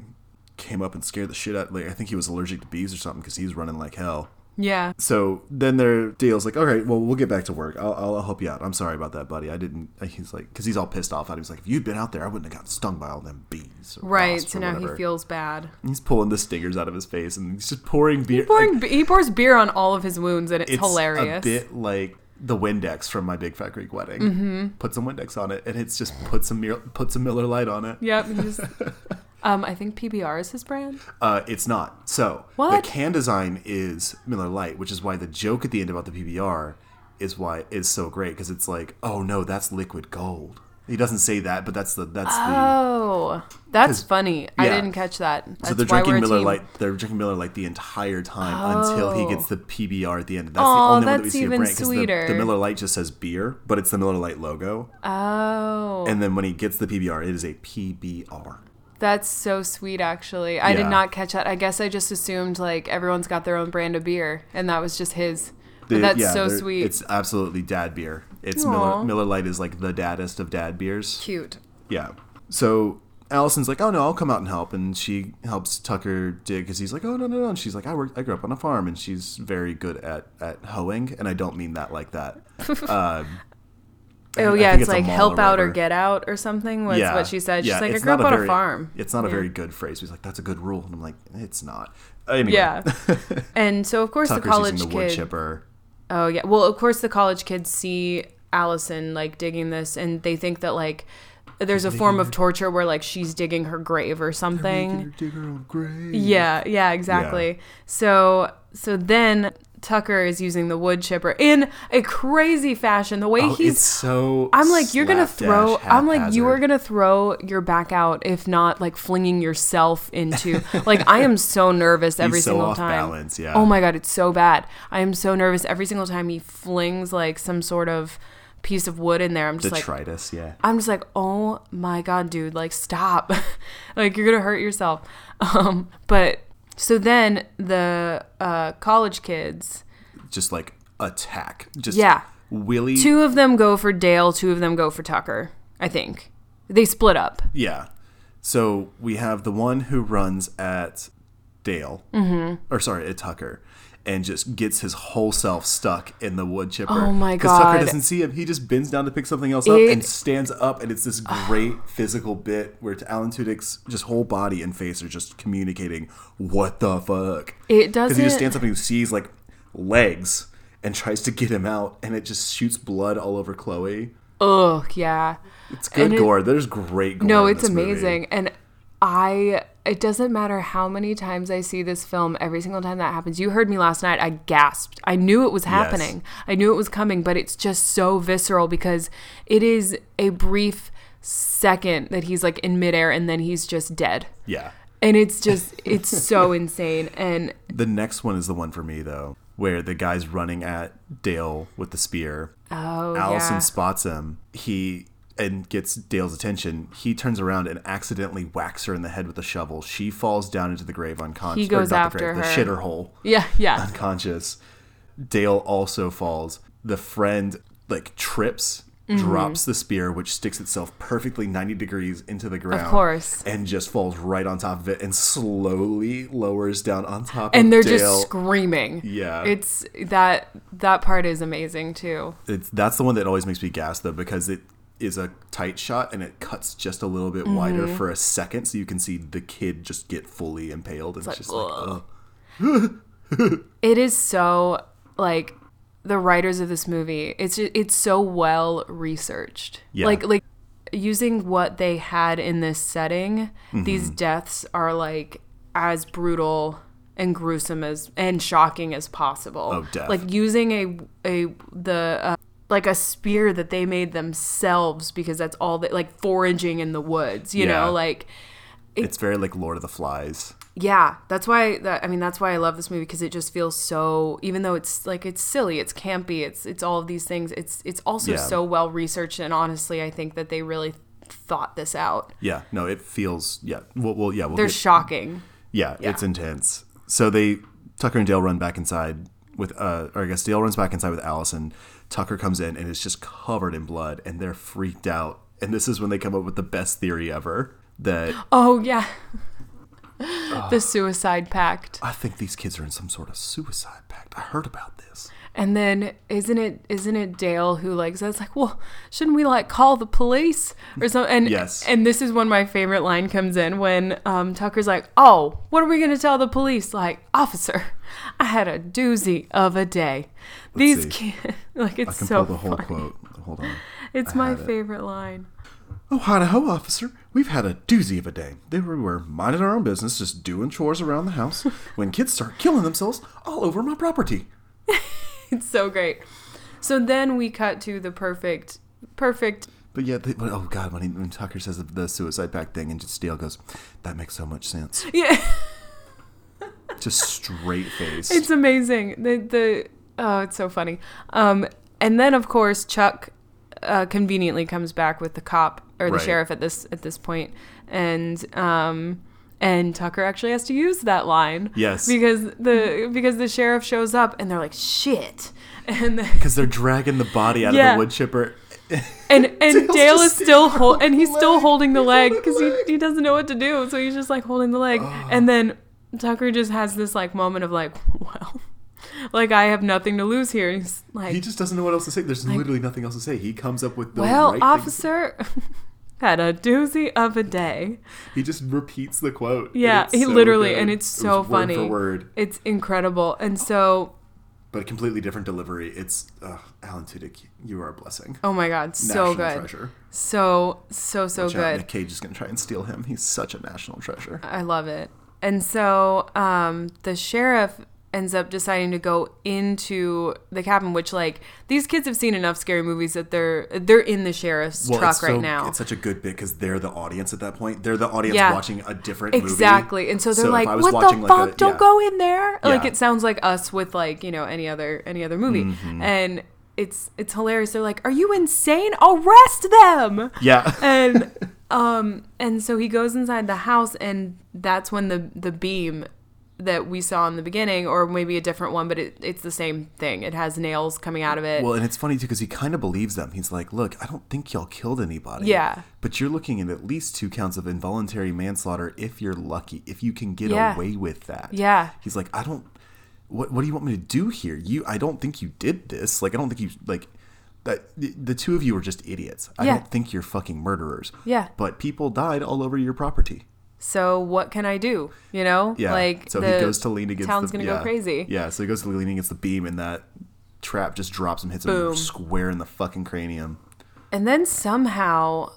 B: came up and scared the shit out. Like I think he was allergic to bees or something because he's running like hell."
A: Yeah.
B: So then their deal's like, all right, well, we'll get back to work. I'll, I'll help you out. I'm sorry about that, buddy. I didn't. He's like, because he's all pissed off at him. He's like, if you'd been out there, I wouldn't have gotten stung by all them bees.
A: Right. So now
B: whatever."
A: he feels bad.
B: He's pulling the stingers out of his face and he's just pouring beer.
A: Pouring,
B: like,
A: he pours beer on all of his wounds, and it's,
B: it's
A: hilarious.
B: a bit like the Windex from my Big Fat Greek wedding.
A: Mm-hmm.
B: Put some Windex on it, and it's just put some put some Miller Lite on it.
A: Yep. just- um, I think PBR is his brand.
B: Uh, it's not. So
A: What?
B: the can design is Miller Lite, which is why the joke at the end about the PBR is why is so great because it's like, oh no, that's liquid gold. He doesn't say that, but that's the that's the.
A: Oh, that's funny. I didn't catch that. That's
B: So they're drinking Miller. Lite. They're drinking Miller Lite the entire time until he
A: Oh.
B: gets the PBR at the end. That's
A: Aw,
B: the only one that we
A: that's
B: see a brand 'cause the-
A: sweeter.
B: The, Miller Lite just says beer, but it's the Miller Lite logo.
A: Oh,
B: And then when he gets the PBR, it is a PBR.
A: that's so sweet. Actually, I
B: Yeah.
A: did not catch that. I guess I just assumed like everyone's got their own brand of beer, and that was just his. That's
B: yeah,
A: so sweet.
B: It's absolutely dad beer. It's
A: Aw.
B: Miller Miller Lite is like the daddest of dad beers.
A: cute.
B: Yeah. So Allison's like, oh no, I'll come out and help, and she helps Tucker dig because he's like, oh no no no, and she's like, I work, I grew up on a farm, and she's very good at at hoeing, and I don't mean that like that. Um,
A: Oh yeah,
B: think
A: it's like help out or get out or something was what she said. She's
B: yeah,
A: like, I grew up on
B: very-
A: a farm.
B: It's not a very good phrase. He's like, that's a good rule, and I'm like, it's not. Anyway,
A: Yeah. And so of course
B: Tucker's
A: the college
B: using the wood
A: kid.
B: chipper.
A: Oh yeah. Well, of course the college kids see Allison like digging this, and they think that like there's a form of torture where like she's digging her grave or something.
B: her dig her own grave.
A: Yeah, yeah, exactly. So so then Tucker is using the wood chipper in a crazy fashion. The way
B: Oh,
A: he's
B: it's so.
A: I'm like, you're gonna throw.
B: slapdash
A: I'm like, you are gonna throw your back out, if not like flinging yourself into. like, I am so nervous every
B: so
A: single
B: off
A: time.
B: balance, yeah.
A: Oh my god, it's so bad. I am so nervous every single time he flings like some sort of piece of wood in there. I'm just like,
B: Detritus, yeah.
A: I'm just like, oh my god, dude, like stop. like you're gonna hurt yourself. Um, but so then the uh, college kids,
B: Just like attack. Just
A: Yeah.
B: Willie.
A: two of them go for Dale, two of them go for Tucker. I think they split up.
B: Yeah. So we have the one who runs at Dale, mm-hmm. or sorry, at Tucker, and just gets his whole self stuck in the wood chipper.
A: Oh my god!
B: Because Tucker doesn't see him. He just bends down to pick something else up
A: It-
B: and stands up, and it's this ah. great physical bit where Alan Tudyk's just whole body and face are just communicating, "What the fuck?"
A: It does
B: Because he just stands up and he sees like legs and tries to get him out, and it just shoots blood all over Chloe.
A: Ugh, yeah.
B: It's good
A: And it-
B: gore. There's great gore.
A: No,
B: in
A: it's
B: this movie.
A: amazing. And I it doesn't matter how many times I see this film, every single time that happens. You heard me last night, I gasped. I knew it was happening. I knew it was coming, but it's just so visceral because it is a brief second that he's like in midair and then he's just dead.
B: Yeah.
A: And it's just it's so insane. And
B: The next one is the one for me though, where the guy's running at Dale with the spear.
A: oh
B: Allison
A: yeah.
B: spots him. He and gets Dale's attention. He turns around and accidentally whacks her in the head with a shovel. She falls down into the grave unconscious.
A: He goes after
B: the grave,
A: her.
B: The shitter hole,
A: Yeah, yeah.
B: unconscious. Dale also falls. The friend like trips.
A: Mm-hmm.
B: Drops the spear, which sticks itself perfectly 90 degrees into the ground.
A: Of course.
B: And just falls right on top of it and slowly lowers down on top of it.
A: And they're
B: Dale.
A: just screaming.
B: Yeah.
A: It's that that part is amazing too.
B: it's that's the one that always makes me gasp though because it is a tight shot and it cuts just a little bit wider
A: Mm-hmm.
B: for a second so you can see the kid just get fully impaled and it's,
A: like,
B: just like
A: ugh. It is so like the writers of this movie. It's it's so well researched.
B: Yeah.
A: Like like using what they had in this setting. These
B: Mm-hmm.
A: deaths are like as brutal and gruesome as and shocking as possible.
B: Oh, def.
A: Like using a a the uh, like a spear that they made themselves because that's all that like foraging in the woods. You
B: Yeah.
A: know, like
B: it's very like Lord of the Flies
A: yeah that's why that i mean that's why i love this movie because it just feels so even though it's like it's silly it's campy it's it's all of these things it's it's also
B: Yeah.
A: so well researched and honestly i think that they really thought this out
B: yeah no it feels yeah well, well yeah we'll
A: they're
B: get-
A: shocking
B: yeah,
A: yeah.
B: it's intense so they Tucker and Dale run back inside with uh or I guess Dale runs back inside with Allison Tucker comes in and is just covered in blood and they're freaked out and this is when they come up with the best theory ever that
A: oh yeah the suicide pact.
B: I think these kids are in some sort of suicide pact. I heard about this.
A: And then isn't it isn't it Dale who like says like, well, shouldn't we like call the police or something? And
B: Yes.
A: and this is when my favorite line comes in when um, Tucker's like, oh, what are we gonna tell the police? Like, officer, I had a doozy of a day. These
B: see.
A: kids, like it's I
B: can
A: so
B: pull the whole
A: funny.
B: quote. Hold on.
A: It's
B: I
A: my
B: had it.
A: favorite line.
B: Oh, howdy ho, officer. We've had a doozy of a day. They were, were minding our own business, just doing chores around the house, when kids start killing themselves all over my property.
A: It's so great. So then we cut to the perfect, perfect.
B: But yeah, they, but, oh god, when, he, when Tucker says the, the suicide pact thing, and just Dale goes, "That makes so much sense."
A: Yeah,
B: Just straight face.
A: it's amazing. The the oh, it's so funny. Um, and then of course Chuck uh, conveniently comes back with the cop or the
B: Right.
A: sheriff at this at this point, and um, and Tucker actually has to use that line.
B: Yes.
A: because the because the sheriff shows up and they're like shit, and
B: because they're dragging the body out
A: Yeah.
B: of the wood chipper.
A: and and
B: Dale's
A: Dale is still hold
B: holding
A: and he's
B: the
A: still
B: leg.
A: holding the
B: He's
A: leg because he, he doesn't know what to do, so he's just like holding the leg, and then Tucker just has this like moment of like, well, like I have nothing to lose here. He's like,
B: He just doesn't know what else to say. There's literally nothing else to say. He comes up with the
A: well,
B: right thing.
A: officer. Had a doozy of a day.
B: He just repeats the quote.
A: Yeah, he
B: so
A: literally,
B: good.
A: and it's
B: It
A: so
B: word
A: funny.
B: for word,
A: It's incredible. And so,
B: but a completely different delivery. It's uh, Alan Tudyk. You are a blessing.
A: oh my God, so
B: National
A: good.
B: treasure.
A: So, so, so
B: Watch out,
A: good.
B: Nick Cage is gonna try and steal him. He's such a national treasure.
A: I love it. And so um, the sheriff ends up deciding to go into the cabin, which like these kids have seen enough scary movies that they're they're in the sheriff's truck right
B: so-
A: now.
B: It's such a good bit because they're the audience at that point. They're the audience
A: Yeah.
B: watching a different movie.
A: Exactly. And so they're
B: if
A: like, "What the
B: like,
A: fuck?
B: a-
A: Don't
B: yeah.
A: go in there." Like it sounds like us with like, you know, any other any other movie.
B: Mm-hmm.
A: And it's it's hilarious. They're like, "Are you insane? Arrest them!"
B: Yeah.
A: and um and so he goes inside the house and that's when the the beam that we saw in the beginning or maybe a different one but it, it's the same thing it has nails coming out of it
B: Well, and it's funny too because he kind of believes them. He's like, "Look, I don't think y'all killed anybody.
A: Yeah.
B: but you're looking at at least two counts of involuntary manslaughter if you're lucky. If you can get
A: Yeah.
B: away with that.
A: Yeah.
B: He's like, I don't. What What do you want me to do here? You, I don't think you did this. Like, I don't think you like. That the, two of you are just idiots. I
A: Yeah.
B: don't think you're fucking murderers.
A: Yeah.
B: But people died all over your property.
A: so what can i do you know
B: Yeah.
A: like
B: so he goes to lean against
A: town's
B: the
A: gonna
B: yeah.
A: go crazy
B: Yeah. So he goes to lean against the beam, and that trap just drops him, hits
A: Boom.
B: him square in the fucking cranium.
A: and then somehow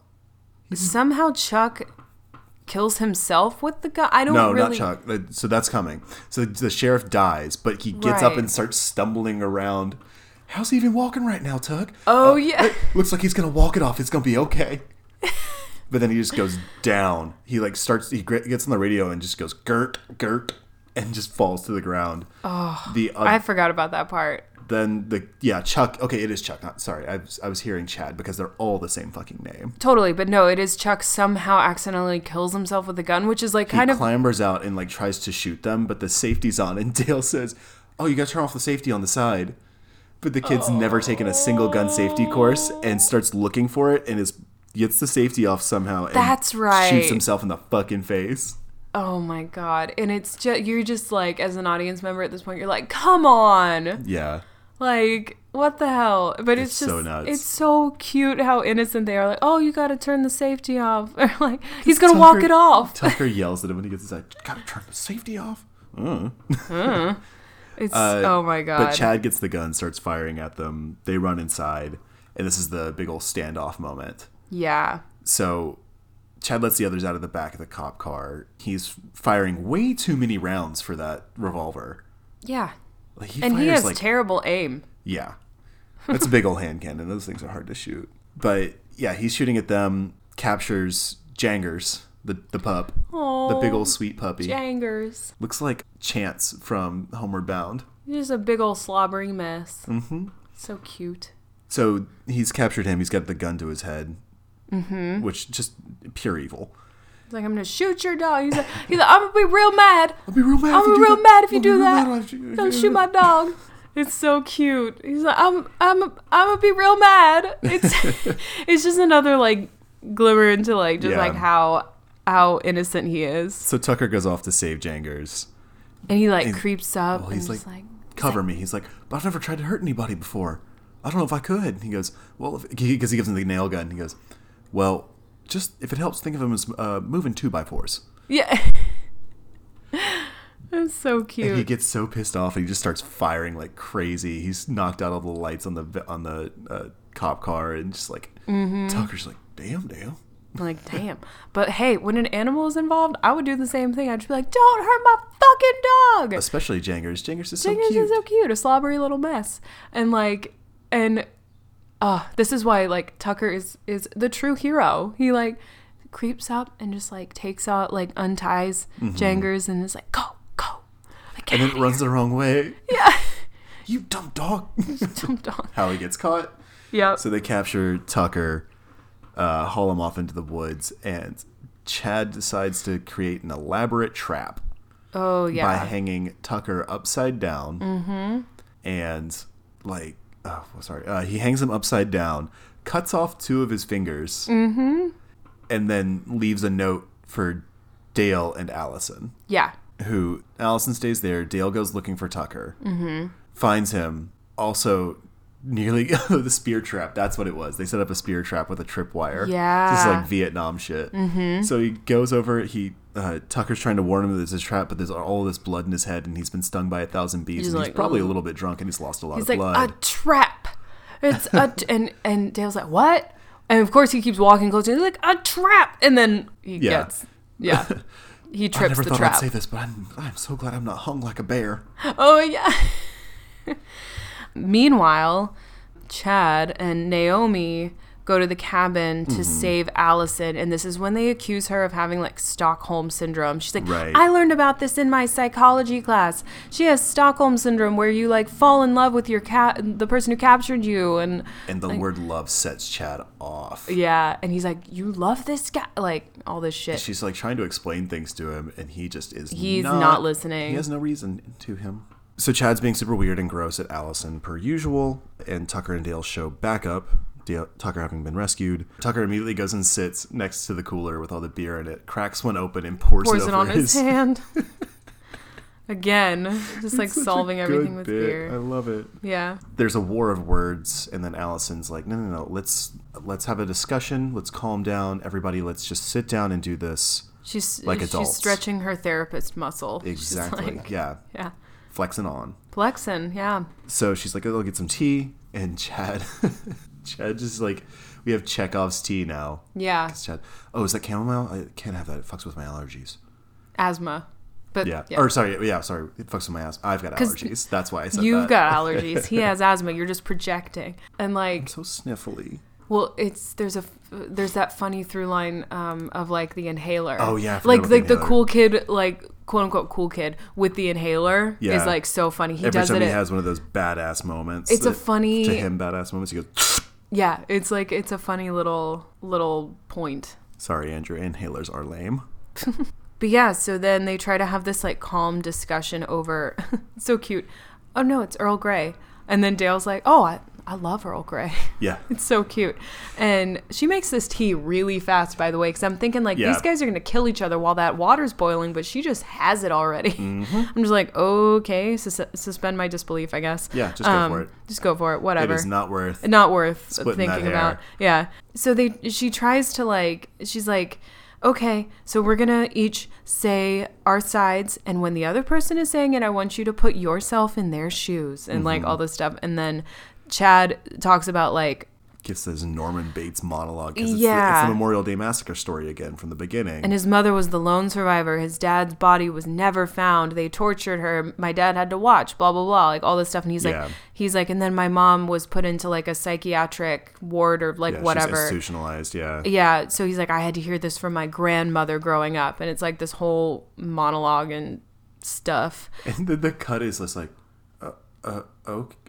A: somehow chuck kills himself with the gun i don't know.
B: No,
A: really
B: not Chuck. So that's coming. So the sheriff dies, but he gets up and starts stumbling around. How's he even walking right now, Tug?
A: Oh, yeah.
B: Looks like he's gonna walk it off. It's gonna be okay. but then he just goes down. He like starts. He gets on the radio and just goes gert gert and just falls to the ground. Oh, the uh,
A: i forgot about that part
B: then the yeah Chuck. Okay, it is Chuck. Not sorry. I was, I was hearing Chad because they're all the same fucking name.
A: totally but no it is chuck somehow accidentally kills himself with a gun which is like
B: he
A: kind of
B: clambers out and like tries to shoot them, but the safety's on, and Dale says, "Oh, you got to turn off the safety on the side." But the kid's never taken a single gun safety course and starts looking for it, and is gets the safety off somehow. And
A: That's right.
B: Shoots himself in the fucking face.
A: Oh my god. And it's just you're just like as an audience member at this point you're like, "Come on."
B: Yeah,
A: Like, what the hell? But it's,
B: It's
A: just
B: so nuts.
A: it's so cute how innocent they are. Like, "Oh, you got to turn the safety off." Or like, he's going to walk it off.
B: Tucker yells at him when he gets inside. Gotta turn the safety off. Uh.
A: It's
B: Uh,
A: oh my god.
B: But Chad gets the gun, starts firing at them. They run inside, and this is the big old standoff moment.
A: yeah.
B: So Chad lets the others out of the back of the cop car. He's firing way too many rounds for that revolver.
A: Yeah.
B: Like he
A: And he has
B: like
A: terrible aim.
B: yeah, that's a big old hand cannon. Those things are hard to shoot. But yeah, he's shooting at them. Captures Jangers, the the pup, the big old sweet puppy.
A: Jangers.
B: Looks like Chance from Homeward Bound.
A: He's just a big old slobbering mess. Mm-hmm. So cute.
B: So he's captured him. He's got the gun to his head, mm-hmm. which just pure evil.
A: He's like, I'm gonna shoot your dog. He's like, he's like I'm gonna be real mad.
B: I'll be real mad. You do
A: real
B: that.
A: mad if you
B: I'll
A: do that. Don't shoot my dog. It's so cute. He's like, I'm, I'm, I'm gonna be real mad. It's, it's just another like glimmer into like just
B: Yeah.
A: like how how innocent he is.
B: So Tucker goes off to save Jangers.
A: And he like
B: And-
A: creeps up
B: Well,
A: and
B: he's like,
A: like,
B: cover me. He's like, but I've never tried to hurt anybody before. I don't know if I could. And he goes, well, because he, 'cause he gives him the nail gun. He goes, well, just if it helps, think of him as uh, moving two by fours.
A: yeah. That's so cute.
B: And he gets so pissed off, and he just starts firing like crazy. He's knocked out all the lights on the on the uh, cop car, and just like
A: Mm-hmm.
B: Tucker's like, damn, damn.
A: Like, damn. But hey, when an animal is involved, I would do the same thing. I'd just be like, don't hurt my fucking dog.
B: Especially Jangers. Jangers is so
A: Jingers
B: cute.
A: is so cute, a slobbery little mess. And like, and uh, this is why like Tucker is is the true hero. He like creeps up and just like takes out like unties Jangers and is like, go, go. Like,
B: Mm-hmm. and then it runs the wrong way.
A: yeah.
B: You dumb dog.
A: Dumb dog.
B: How he gets caught.
A: Yeah.
B: So they capture Tucker, uh, haul him off into the woods, and Chad decides to create an elaborate trap
A: oh yeah.
B: by hanging Tucker upside down. Mm-hmm. And, like, oh, sorry. Uh, he hangs him upside down, cuts off two of his fingers, mm-hmm. and then leaves a note for Dale and Allison
A: yeah.
B: who Allison stays there. Dale goes looking for Tucker, mm-hmm. finds him. Also, nearly the spear trap. That's what it was. They set up a spear trap with a tripwire.
A: Yeah.
B: like Vietnam shit. Mm-hmm. So he goes over. He uh, Tucker's trying to warn him that there's a trap, but there's all this blood in his head, and he's been stung by a thousand bees.
A: He's
B: and
A: like,
B: he's probably a little bit drunk, and he's lost a lot
A: He's
B: of
A: like
B: blood.
A: a trap. It's a t-, and and Dale's like what? And of course he keeps walking closer. He's like a trap, and then he
B: Yeah.
A: gets yeah. He trips I
B: never
A: the
B: thought
A: trap.
B: I'd say this, but I'm I'm so glad I'm not hung like a bear.
A: Oh yeah. Meanwhile, Chad and Naomi go to the cabin
B: Mm-hmm.
A: to save Allison, and this is when they accuse her of having like Stockholm syndrome. She's like,
B: Right.
A: "I learned about this in my psychology class. She has Stockholm syndrome, where you like fall in love with your cat, the person who captured you, and
B: And the word love sets Chad off.
A: yeah." And he's like, "You love this guy, like all this shit."
B: She's like trying to explain things to him, and he just is.
A: He's not listening.
B: He has no reason to him. So Chad's being super weird and gross at Allison per usual, and Tucker and Dale show back up. Dale, Tucker having been rescued, Tucker immediately goes and sits next to the cooler with all the beer in it, cracks one open, and pours,
A: Pours
B: it
A: it
B: over
A: on his hand. Again, just like solving everything with
B: bit.
A: beer.
B: I love it.
A: Yeah.
B: There's a war of words, and then Allison's like, "No, no, no. Let's let's have a discussion. Let's calm down, everybody. Let's just sit down and do this."
A: She's
B: Like
A: she's stretching her therapist muscle.
B: Exactly.
A: like-
B: yeah.
A: yeah.
B: Flexing on.
A: Flexin, yeah.
B: So she's like, "I'll get some tea," and Chad, Chad just like, we have Chekhov's tea now.
A: Yeah.
B: Chad, oh, is that chamomile? I can't have that. It fucks with my allergies.
A: Asthma. But
B: Yeah.
A: yeah.
B: Or sorry, yeah, sorry. It fucks with my ass. I've got allergies. That's why I said that.
A: You've
B: that.
A: got allergies. He has asthma. You're just projecting. And like,
B: so sniffly.
A: Well, it's there's a there's that funny through line um, of like the inhaler.
B: Oh, yeah, forgot
A: like
B: the
A: like the, cool kid, like quote unquote cool kid with the inhaler
B: Yeah.
A: is like so funny. He
B: Every
A: does
B: time
A: it.
B: he has one of those badass moments.
A: It's a funny-
B: to him badass moments. He goes,
A: yeah, it's like it's a funny little little point.
B: "Sorry, Andrew. Inhalers are lame."
A: But yeah, so then they try to have this like calm discussion over so cute. Oh no, it's Earl Grey. And then Dale's like, "Oh, I I love Earl Grey.
B: Yeah.
A: It's so cute. And she makes this tea really fast, by the way, because I'm thinking, like,
B: Yeah.
A: these guys are going to kill each other while that water's boiling, but she just has it already.
B: Mm-hmm.
A: I'm just like, okay, sus- suspend my disbelief, I guess.
B: Yeah, just go for it.
A: Just go for it, whatever.
B: It is not worth.
A: not worth thinking about. Yeah. So they she tries to like she's like, "Okay, so we're going to each say our sides and when the other person is saying it, I want you to put yourself in their shoes and like
B: Mm-hmm.
A: all this stuff." And then Chad talks about like
B: Gets this Norman Bates monologue. 'cause It's, the, it's
A: Yeah.
B: the Memorial Day Massacre story again from the beginning.
A: and his mother was the lone survivor. His dad's body was never found. They tortured her. My dad had to watch. Blah blah blah. Like all this stuff. And he's
B: Yeah.
A: like, he's like, and then my mom was put into like a psychiatric ward or like
B: yeah, She's
A: whatever.
B: institutionalized. Yeah.
A: Yeah, so he's like, I had to hear this from my grandmother growing up, and it's like this whole monologue and stuff.
B: And then the cut is just like, uh, uh,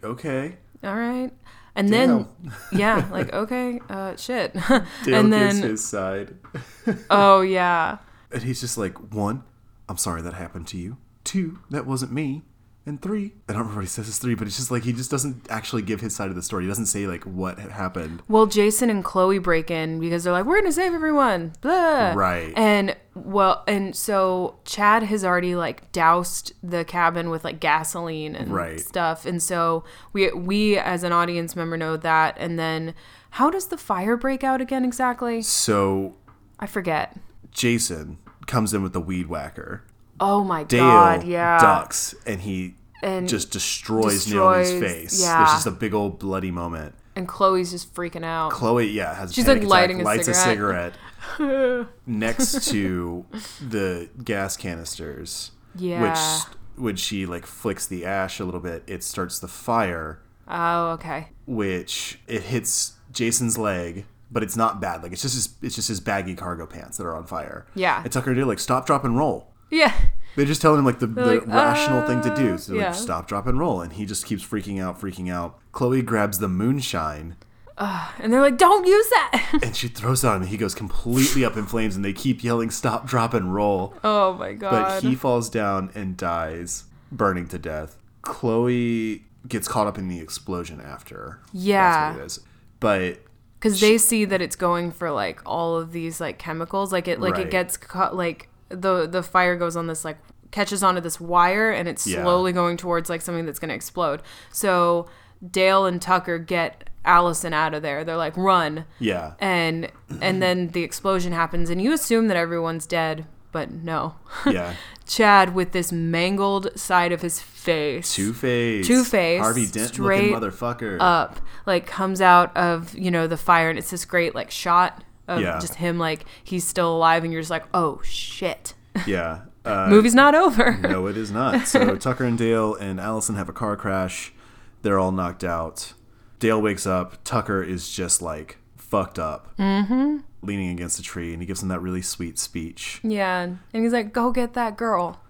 B: okay.
A: All right, and
B: Damn.
A: then yeah, like okay, uh, shit,
B: Dale
A: and
B: gives
A: then
B: his side.
A: oh yeah,
B: And he's just like, one, I'm sorry that happened to you. Two, that wasn't me. And three. I don't remember what he says is three, but it's just like he just doesn't actually give his side of the story. He doesn't say like what had happened.
A: Well, Jason and Chloe break in because they're like, "We're gonna save everyone." Blah.
B: Right.
A: And well, and so Chad has already like doused the cabin with like gasoline and
B: Right.
A: stuff, and so we we as an audience member know that. And then how does the fire break out again exactly?
B: So
A: I forget.
B: Jason comes in with the weed whacker.
A: Oh my
B: Dale
A: god! Yeah.
B: ducks and he
A: And
B: just destroys,
A: destroys-
B: Naomi's face.
A: yeah.
B: There's just a big old bloody moment.
A: And Chloe's just freaking out.
B: Chloe, yeah, has a
A: She's, like,
B: attack,
A: lighting a
B: lights
A: cigarette.
B: a cigarette next to the gas canisters.
A: Yeah.
B: Which when she like flicks the ash a little bit, it starts the fire,
A: oh, okay.
B: which it hits Jason's leg, but it's not bad. Like it's just his, it's just his baggy cargo pants that are on fire.
A: Yeah.
B: And her to like stop, drop, and roll.
A: Yeah.
B: They're just tell him like the, the
A: like,
B: rational thing to do.
A: uh,
B: So
A: yeah.
B: like stop, drop, and roll, and he just keeps freaking out, freaking out. Chloe grabs the moonshine
A: And they're like, "Don't use that."
B: and she throws it on him. and He goes completely up in flames, and they keep yelling stop, drop, and roll.
A: oh my god.
B: But he falls down and dies, burning to death. Chloe gets caught up in the explosion after.
A: Yeah.
B: That's what it is. But
A: because they see that it's going for like all of these like chemicals like it like
B: Right.
A: it gets caught like the the fire goes on this like catches onto this wire and it's
B: Yeah.
A: slowly going towards like something that's going to explode so dale and tucker get allison out of there they're like run
B: yeah.
A: and and then the explosion happens and you assume that everyone's dead but no
B: Yeah.
A: chad with this mangled side of his face
B: Two Face.
A: Two-Face,
B: Harvey Dent
A: straight
B: looking motherfucker.
A: up like comes out of you know the fire and it's this great like shot of
B: Yeah.
A: just him like he's still alive and you're just like oh shit
B: yeah. Uh,
A: movie's not over
B: no, it is not. So Tucker and Dale and Allison have a car crash. They're all knocked out. Dale wakes up. Tucker is just like fucked up, mm-hmm. leaning against a tree, and he gives him that really sweet speech.
A: yeah and he's like go get that girl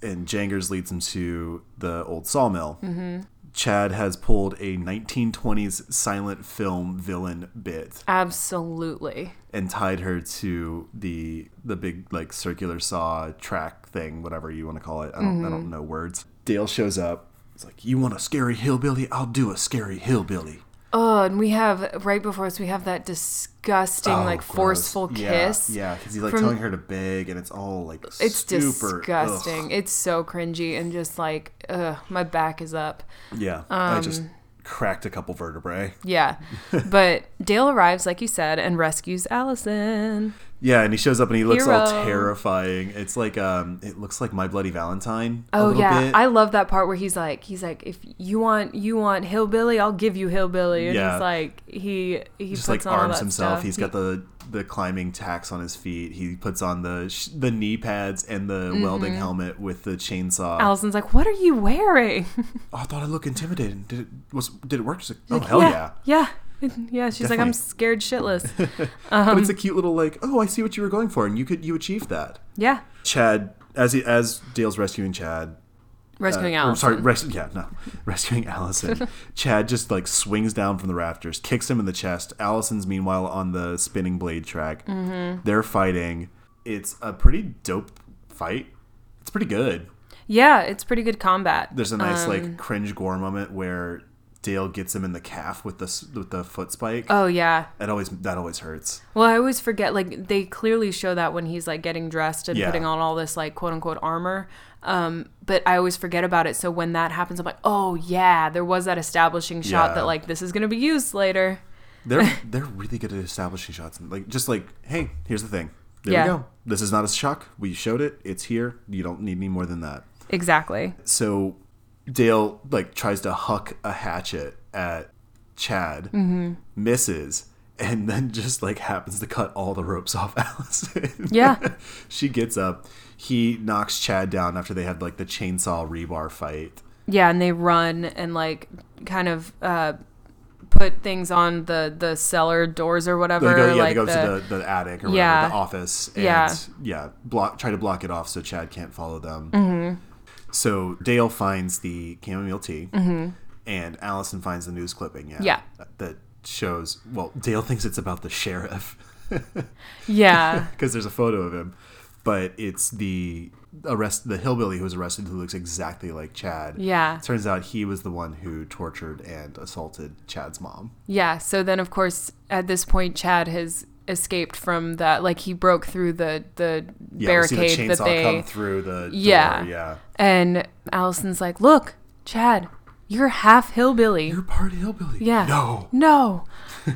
B: And Jangers leads him to the old sawmill. Mm-hmm. Chad has pulled a 1920s silent film villain bit
A: absolutely
B: and tied her to the the big like circular saw track thing, whatever you want to call it. I don't I don't mm-hmm. know words. Dale shows up. He's like, "You want a scary hillbilly? I'll do a scary hillbilly."
A: Oh and we have right before us we have that disgusting
B: Oh,
A: like
B: gross.
A: forceful kiss
B: Yeah, because he's like
A: from-
B: telling her to beg, and it's all like
A: it's
B: super
A: disgusting
B: ugh.
A: it's so cringy and just like ugh, my back is up
B: Yeah, I
A: Um,
B: just cracked a couple vertebrae.
A: yeah but dale arrives like you said and rescues allison
B: Yeah, and he shows up and he looks all terrifying. It's like um, it looks like My Bloody Valentine. a
A: Oh yeah,
B: bit.
A: I love that part where he's like, he's like, if you want, you want hillbilly, I'll give you hillbilly, and
B: Yeah.
A: he's like, he he
B: just
A: puts
B: like
A: on all
B: arms
A: that
B: himself.
A: stuff.
B: He's got the the climbing tacks on his feet. He puts on the sh- the knee pads and the
A: Mm-hmm.
B: welding helmet with the chainsaw.
A: Allison's like, what are you wearing?
B: oh, I thought I looked intimidating. Did it was did it work? Like, oh hell yeah.
A: yeah, yeah. Yeah, she's like, I'm scared shitless.
B: But it's a cute little like, oh, I see what you were going for, and you could you achieved that.
A: yeah,
B: Chad, as he as Dale's rescuing Chad,
A: rescuing
B: uh, or,
A: Allison.
B: sorry, res- yeah, no, rescuing Allison. Chad just like swings down from the rafters, kicks him in the chest. Allison's meanwhile on the spinning blade track. Mm-hmm. They're fighting. It's a pretty dope fight. It's pretty good.
A: yeah, it's pretty good combat.
B: There's a nice
A: Um,
B: like cringe gore moment where Dale gets him in the calf with the with the foot spike.
A: Oh yeah.
B: That always that always hurts.
A: Well, I always forget. Like they clearly show that when he's like getting dressed and
B: Yeah.
A: putting on all this like quote unquote armor. Um, but I always forget about it. So when that happens, I'm like, oh yeah, there was that establishing shot
B: Yeah.
A: that like this is gonna be used later.
B: They're they're really good at establishing shots. Like just like, hey, here's the thing. There
A: Yeah.
B: we go. This is not a shock. We showed it. It's here. You don't need any more than that.
A: Exactly.
B: So Dale like tries to huck a hatchet at Chad,
A: Mm-hmm.
B: misses, and then just like happens to cut all the ropes off Allison.
A: Yeah.
B: she gets up. He knocks Chad down after they had like the chainsaw rebar fight.
A: Yeah, and they run and like kind of uh, put things on the the cellar doors or whatever.
B: They go, yeah,
A: like
B: they go
A: the,
B: to the, the attic or
A: Yeah.
B: whatever, the office, and
A: Yeah.
B: yeah, block try to block it off so Chad can't follow them.
A: Mm-hmm.
B: So Dale finds the chamomile tea, and Allison finds the news clipping. Yeah,
A: Mm-hmm. Yeah.
B: that shows. Well, Dale thinks it's about the sheriff
A: yeah,
B: because there's a photo of him, but it's the arrest the hillbilly who was arrested who looks exactly like Chad.
A: Yeah.
B: Turns out he was the one who tortured and assaulted Chad's mom.
A: Yeah. So then, of course, at this point, Chad has escaped from that. Like he broke through the the
B: Yeah,
A: barricade
B: the
A: that they.
B: come through the
A: Yeah.
B: door. Yeah.
A: And Allison's like, "Look, Chad, you're half hillbilly."
B: You're part hillbilly.
A: yeah.
B: No.
A: No.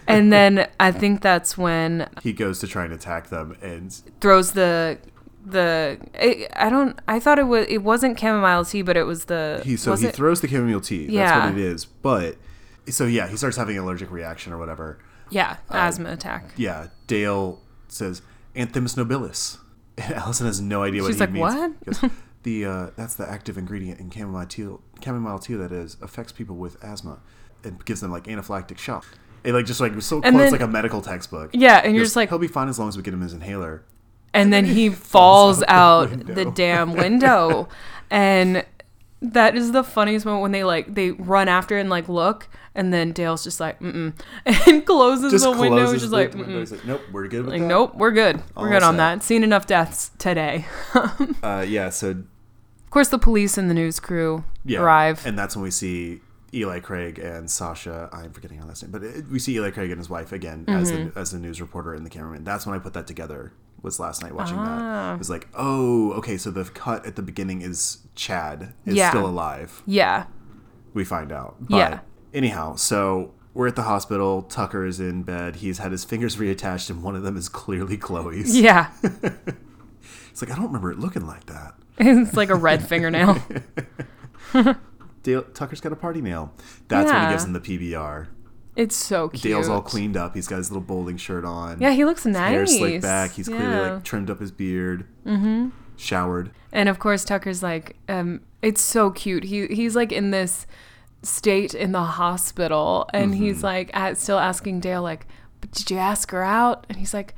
A: and then I think that's when
B: He goes to try and attack them and
A: throws the the I I don't I thought it was it wasn't chamomile tea but it was the
B: he so he
A: it-
B: throws the chamomile tea. That's
A: Yeah.
B: what it is. But so yeah, he starts having an allergic reaction or whatever.
A: Yeah asthma attack
B: Yeah, Dale says Anthemis nobilis. And Allison has no idea what
A: She's
B: he
A: like,
B: means.
A: "What?"
B: Goes, the uh, that's the active ingredient in chamomile tea. Chamomile tea that is affects people with asthma and gives them like anaphylactic shock. It like just like so quotes like a medical textbook.
A: yeah and you're just like
B: he'll be fine as long as we get him his inhaler.
A: and then he falls out
B: window.
A: the damn window and that is the funniest moment when they like they run after and like look and then Dale's just like mm mm and closes
B: Just
A: the window
B: closes
A: just
B: the
A: like
B: window. He's like, nope, we're good with
A: like
B: that.
A: nope we're good we're
B: All
A: good on that seen enough deaths today
B: Uh, yeah, so
A: of course the police and the news crew
B: yeah,
A: arrive
B: and that's when we see Eli Craig and Sasha. I'm forgetting her last name, but it, we see Eli Craig and his wife again as
A: Mm-hmm.
B: the as the news reporter and the cameraman. That's when I put that together. Was last night watching
A: Ah.
B: that. It was like, oh, okay, so the cut at the beginning is Chad is
A: Yeah.
B: still alive.
A: yeah
B: We find out. But
A: Yeah.
B: Anyhow, so we're at the hospital. Tucker is in bed. He's had his fingers reattached, and one of them is clearly Chloe's.
A: yeah
B: It's like I don't remember it looking like that.
A: it's like a red fingernail
B: Dale, Tucker's got a party nail. That's when he gives him the PBR.
A: it's so cute
B: Dale's all cleaned up. He's got his little bowling shirt on.
A: yeah he looks nice
B: Hair slicked back. He's clearly like trimmed up his beard. Mm-hmm. Showered.
A: And of course, Tucker's like, um, it's so cute. He he's like in this state in the hospital, and
B: Mm-hmm.
A: he's like at, still asking Dale like, "But did you ask her out?" And he's like,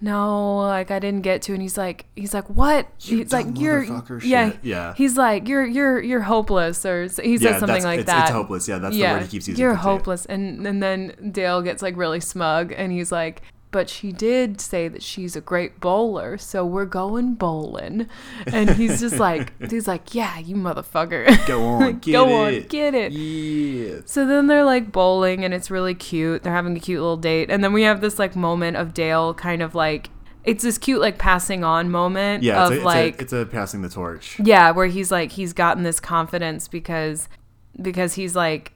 A: "No, like I didn't get to." And he's like, he's like, "What?"
B: You
A: he's like, "You're yeah,
B: shit." Yeah.
A: He's like, "You're you're you're hopeless," or he says
B: yeah,
A: something like
B: it's,
A: that.
B: It's hopeless. Yeah, that's the word he keeps using.
A: You're hopeless. And and then Dale gets like really smug and he's like, but she did say that she's a great bowler, so we're going bowling. And he's just like he's like, Yeah, you motherfucker.
B: Go on, get
A: Go on,
B: it.
A: get it.
B: Yeah.
A: So then they're like bowling and it's really cute. They're having a cute little date. And then we have this like moment of Dale kind of like it's this cute like passing on moment
B: Yeah,
A: of
B: it's a, it's,
A: like
B: a, it's a passing the torch.
A: yeah, where he's like he's gotten this confidence because because he's like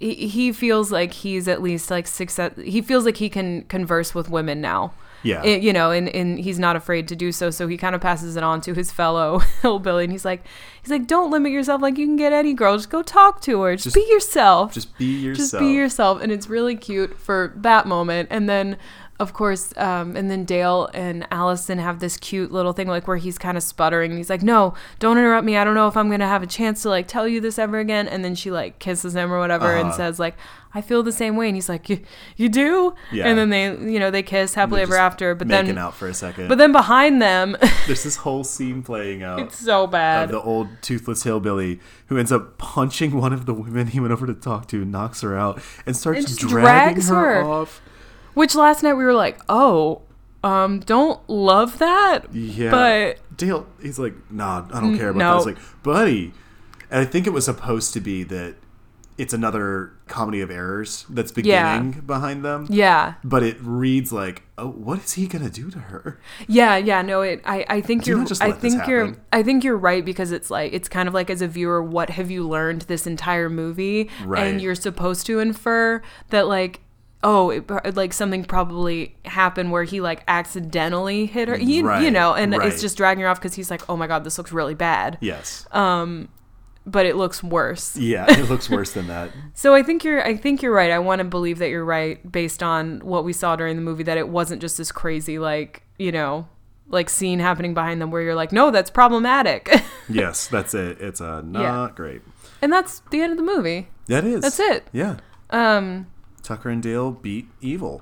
A: he, he feels like he's at least like success uh, he feels like he can converse with women now.
B: Yeah.
A: It- you know, and, and he's not afraid to do so. So he kind of passes it on to his fellow hillbilly, and he's like, he's like, don't limit yourself. Like you can get any girl, just go talk to her, just,
B: Just-
A: be yourself,
B: Just be yourself.
A: just be yourself and it's really cute for that moment and then of course um, and then dale and allison have this cute little thing like where he's kind of sputtering he's like no don't interrupt me i don't know if i'm gonna have a chance to like tell you this ever again and then she like kisses him or whatever and
B: Uh-huh.
A: says like i feel the same way and he's like you, you do
B: Yeah.
A: and then they you know they kiss happily ever after but then
B: Making
A: then
B: out for a second.
A: but then behind them
B: There's this whole scene playing out.
A: it's so bad
B: the old toothless hillbilly who ends up punching one of the women he went over to talk to, knocks her out, and starts
A: And
B: dragging her,
A: her.
B: off.
A: Which last night we were like oh um don't love that
B: Yeah.
A: but
B: Dale, he's like, nah, I don't care about
A: no.
B: that. It's like, buddy. And I think it was supposed to be that it's another comedy of errors that's
A: Yeah.
B: beginning behind them.
A: yeah
B: But it reads like, oh, what is he gonna do to her?
A: Yeah, yeah, no, it. I, I think
B: Do
A: you're. I think you're. I think you're right because it's like it's kind of like as a viewer, what have you learned this entire movie?
B: Right.
A: And you're supposed to infer that like, oh, it, like something probably happened where he like accidentally hit her. You, you know, and
B: right.
A: it's just dragging her off because he's like, oh my god, this looks really bad.
B: Yes.
A: Um, But it looks worse.
B: yeah, it looks worse than that.
A: So I think you're. I think you're right. I want to believe that you're right based on what we saw during the movie. That it wasn't just this crazy like you know like scene happening behind them where you're like, no, that's problematic.
B: Yes, that's it. It's uh, not great.
A: and that's the end of the movie.
B: That is.
A: That's it.
B: Yeah.
A: Um,
B: Tucker and Dale beat evil.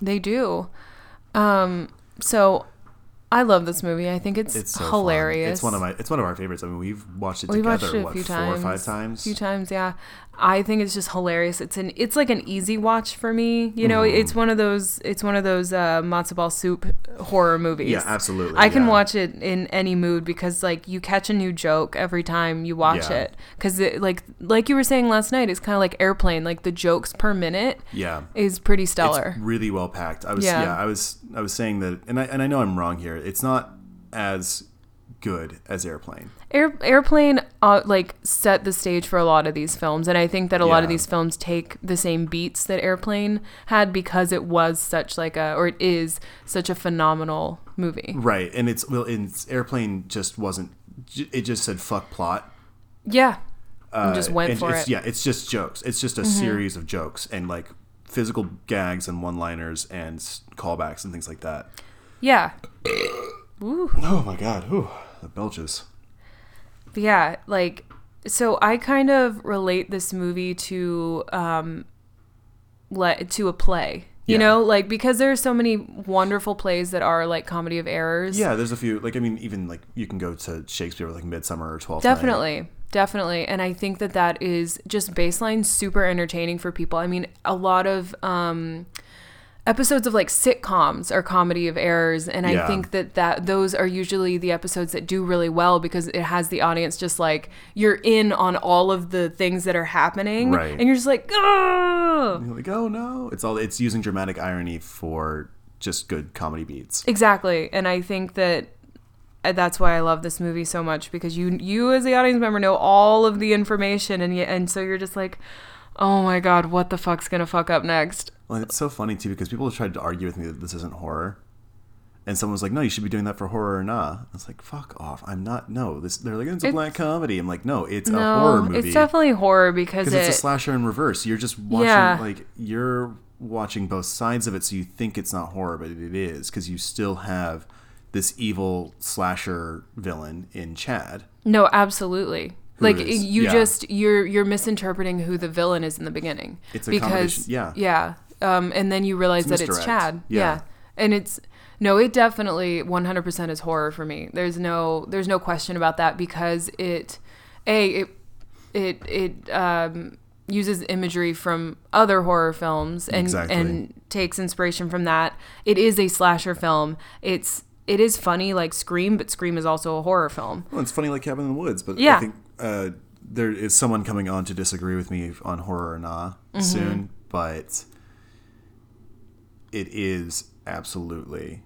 A: they do. Um, so I love this movie. I think it's,
B: It's so fun.
A: hilarious.
B: It's one of my. It's one of our favorites. I mean, we've watched it
A: we
B: together.
A: watched it a
B: what
A: few
B: four
A: times,
B: or five times?
A: A few times, yeah. I think it's just hilarious. It's an it's like an easy watch for me. You know,
B: Mm-hmm.
A: it's one of those it's one of those uh, matzo ball soup horror movies.
B: Yeah, absolutely.
A: I can
B: yeah.
A: watch it in any mood because like you catch a new joke every time you watch
B: Yeah.
A: it. Because like like you were saying last night, it's kind of like airplane. Like the jokes per minute
B: Yeah.
A: is pretty stellar.
B: It's really well packed. I was yeah.
A: Yeah.
B: I was I was saying that, and I and I know I'm wrong here. It's not as good as Airplane.
A: Air, airplane uh, like set the stage for a lot of these films and i think that a lot of these films take the same beats that airplane had because it was such like a or it is such a phenomenal movie
B: Right, and it's well, in Airplane just wasn't. It just said fuck plot.
A: yeah
B: Uh,
A: just went for
B: it's,
A: it. Mm-hmm.
B: Yeah, it's just jokes. It's just a series of jokes and like physical gags and one-liners and callbacks and things like that.
A: yeah Ooh.
B: Oh my god, Ooh, the belches.
A: Yeah like so i kind of relate this movie to um let to a play you
B: Yeah.
A: know like because there are so many wonderful plays that are like comedy of errors
B: Yeah, there's a few. Like I mean, even like you can go to Shakespeare like Midsummer or Twelfth Night.
A: Definitely. Definitely. And I think that that is just baseline super entertaining for people. I mean, a lot of um, episodes of like sitcoms are comedy of errors. And I think that, that those are usually the episodes that do really well because it has the audience just like, you're in on all of the things that are happening.
B: Right.
A: And you're just like, oh,
B: You're like, oh no! It's all. It's using dramatic irony for just good comedy beats.
A: Exactly. And I think that uh, that's why I love this movie so much because you you as the audience member know all of the information and and so you're just like, "Oh my god, what the fuck's going to fuck up next?"
B: Well, it's so funny too because people have tried to argue with me that this isn't horror, and someone was like, "No, you should be doing that for horror or nah." I was like, "Fuck off! I'm not. No, this." They're like, "It's a
A: It's-
B: black comedy." I'm like, "No, it's a horror movie."
A: it's definitely horror because it
B: it's a slasher in reverse. You're just watching
A: Yeah.
B: like you're watching both sides of it, so you think it's not horror, but it is because you still have this evil slasher villain in Chad.
A: No, absolutely. like
B: is-
A: you
B: yeah.
A: just you're you're misinterpreting who the villain is in the beginning.
B: It's a
A: because
B: combination- yeah.
A: yeah, um, and then you realize
B: It's
A: that it's. Chad.
B: Yeah.
A: Yeah. and it's no, it definitely 100% is horror for me. There's no there's no question about that because it a it it it um, uses imagery from other horror films and
B: Exactly.
A: and takes inspiration from that. It is a slasher film. It's it is funny like Scream, but Scream is also a horror film.
B: Well, it's funny like Cabin in the Woods, but
A: yeah.
B: I think uh, there is someone coming on to disagree with me on horror or nah
A: Mm-hmm.
B: soon, but it is absolutely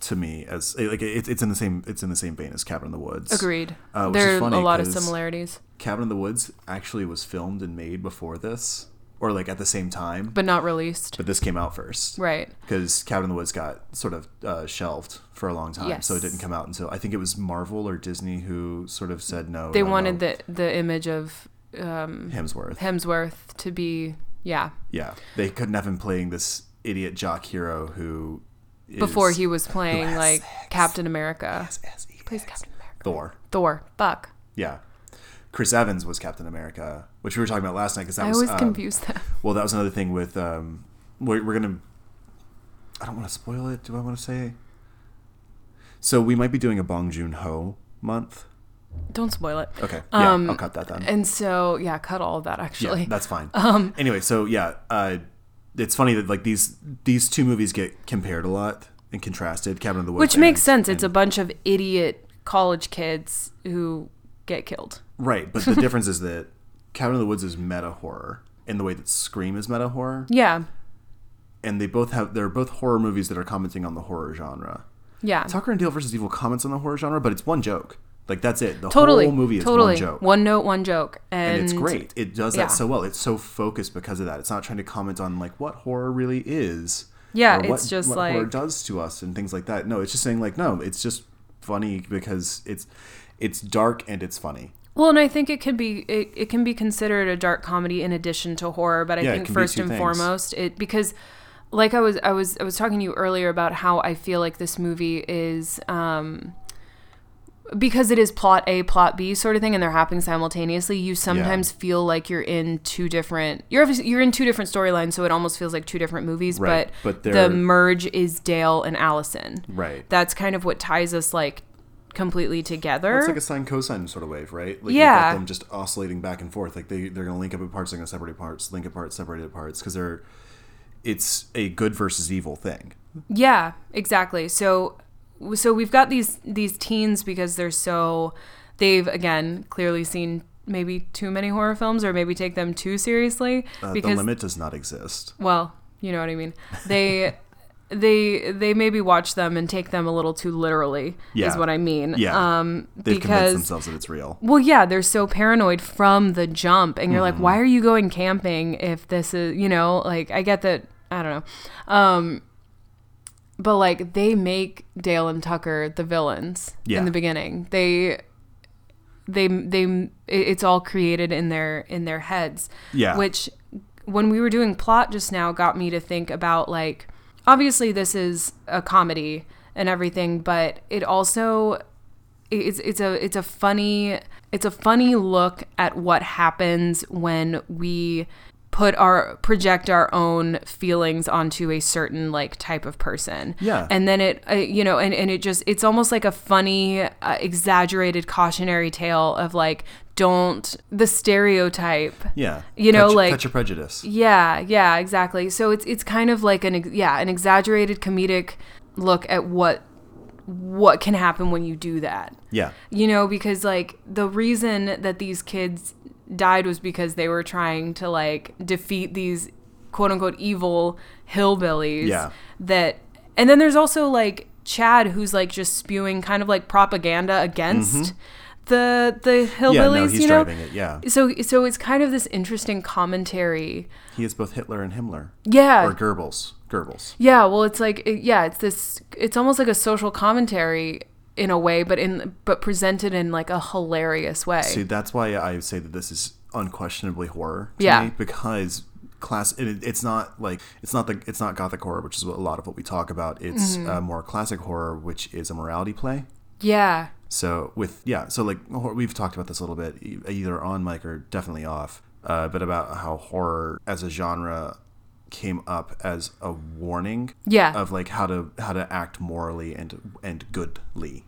B: to me as like it's it's in the same it's in the same vein as Cabin in the Woods.
A: Agreed.
B: Uh,
A: there are a lot of similarities,
B: Cabin in the Woods actually was filmed and made before this, or like at the same time,
A: but not released.
B: but this came out first.
A: Right.
B: Because Cabin in the Woods got sort of uh, shelved for a long time, so it didn't come out until I think it was Marvel or Disney who sort of said no.
A: They
B: no,
A: wanted
B: no.
A: the the image of um,
B: Hemsworth.
A: Hemsworth to be yeah
B: yeah, they couldn't have him playing this idiot jock hero who is,
A: before he was playing like
B: sex.
A: Captain America.
B: He
A: Plays. Captain America.
B: Thor.
A: Thor. Buck.
B: Yeah, Chris Evans was Captain America, which we were talking about last night because that
A: I
B: was
A: always
B: um,
A: confuse them.
B: Well, that was another thing with um, we're, we're gonna. I don't want to spoil it. Do I want to say? So we might be doing a Bong Joon Ho month.
A: Don't spoil it.
B: Okay, yeah,
A: Um,
B: I'll cut that then.
A: And so yeah, cut all of that actually.
B: Yeah, that's fine.
A: Um,
B: anyway, so yeah, uh, it's funny that like these these two movies get compared a lot and contrasted. Cabin in the Woods,
A: Which makes
B: and-
A: sense. It's a bunch of idiot college kids who get killed.
B: right, but the difference is that Cabin in the Woods is meta horror in the way that Scream is meta horror,
A: Yeah.
B: and they both have they're both horror movies that are commenting on the horror genre.
A: Yeah.
B: Tucker and Dale versus Evil comments on the horror genre, but it's one joke. Like that's it. The
A: totally.
B: whole movie is
A: totally.
B: one joke.
A: One note, one joke. And,
B: and it's great. It does
A: yeah.
B: that so well. It's so focused because of that. It's not trying to comment on like what horror really is.
A: Yeah,
B: or
A: it's
B: what,
A: just
B: what horror does to us and things like that. No, it's just saying like no, it's just funny because it's it's dark and it's funny.
A: Well, and I think it can be it, it can be considered a dark comedy in addition to horror, but I
B: Yeah,
A: think first and
B: things.
A: foremost it because like I was I was I was talking to you earlier about how I feel like this movie is um because it is plot A, plot B sort of thing, and they're happening simultaneously. You sometimes feel like you're in two different. You're you're in two different storylines, so it almost feels like two different movies.
B: Right,
A: But,
B: but
A: the merge is Dale and Allison.
B: Right.
A: That's kind of what ties us like completely together.
B: It's like a sine cosine sort of wave, right? Like
A: Yeah.
B: them just oscillating back and forth. Like they they're gonna link up at parts, they're gonna separate parts, link apart, separated parts, because they're it's a good versus evil thing.
A: Yeah, exactly. So so we've got these these teens because they're so they've again clearly seen maybe too many horror films or maybe take them too seriously
B: Uh, the limit does not exist.
A: well, you know what I mean. They they they maybe watch them and take them a little too literally
B: Yeah.
A: is what I mean.
B: Yeah.
A: Um
B: They've convinced
A: because
B: themselves that it's real.
A: well, yeah, they're so paranoid from the jump, and you're
B: Mm-hmm.
A: like, why are you going camping if this is, you know, like I get that. I don't know, um, but like they make Dale and Tucker the villains
B: Yeah.
A: in the beginning. They, they, they. It's all created in their in their heads.
B: Yeah.
A: Which, when we were doing plot just now, got me to think about like, obviously this is a comedy and everything, but it also it's it's a it's a funny it's a funny look at what happens when we put our project our own feelings onto a certain like type of person
B: Yeah.
A: and then it uh, you know and, and it just it's almost like a funny uh, exaggerated cautionary tale of like don't the stereotype
B: Yeah.
A: You know,
B: your-
A: like-
B: cut your prejudice.
A: yeah, yeah, exactly. So it's it's kind of like an yeah, an exaggerated comedic look at what what can happen when you do that.
B: Yeah.
A: You know, because like the reason that these kids died was because they were trying to like defeat these quote unquote evil hillbillies
B: Yeah.
A: that and then there's also like Chad who's like just spewing kind of like propaganda against the the hillbillies,
B: Mm-hmm. Yeah. No, he's
A: you know.
B: driving it. Yeah.
A: So so it's kind of this interesting commentary.
B: He is both Hitler and Himmler.
A: Yeah.
B: Or Goebbels. Goebbels.
A: Yeah, well, it's like yeah, it's this. It's almost like a social commentary in a way, but in but presented in like a hilarious way.
B: See, that's why I say that this is unquestionably horror
A: Yeah.
B: me because class it, it's not like it's not the it's not gothic horror which is what, a lot of what we talk about it's
A: Mm-hmm.
B: uh, more classic horror which is a morality play
A: yeah,
B: so with yeah so like we've talked about this a little bit either on mic or definitely off uh, but about how horror as a genre came up as a warning
A: Yeah.
B: of like how to how to act morally and and goodly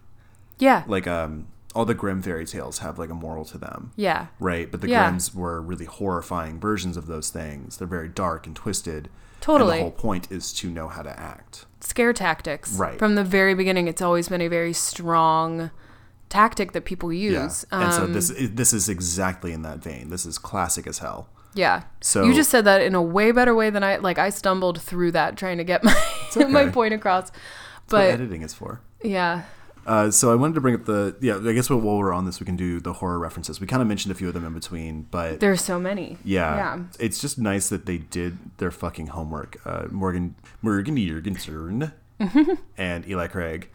A: yeah,
B: like um all the Grimm fairy tales have like a moral to them
A: yeah,
B: right? But the
A: Yeah.
B: Grimms were really horrifying versions of those things. They're very dark and twisted.
A: Totally.
B: And the whole point is to know how to act.
A: scare tactics.
B: Right.
A: from the very beginning, it's always been a very strong tactic that people use.
B: Yeah. and so
A: Um,
B: this this is exactly in that vein. This is classic as hell.
A: Yeah.
B: So
A: you just said that in a way better way than I like. I stumbled through that trying to get my my point across,
B: that's what
A: but
B: editing is for.
A: yeah,
B: Uh, so I wanted to bring up the yeah. I guess while while we're on this, we can do the horror references. We kind of mentioned a few of them in between, but
A: there's so many.
B: yeah,
A: yeah.
B: it's just nice that they did their fucking homework. Uh, Morgan Morgan Jurgenson and Eli Craig.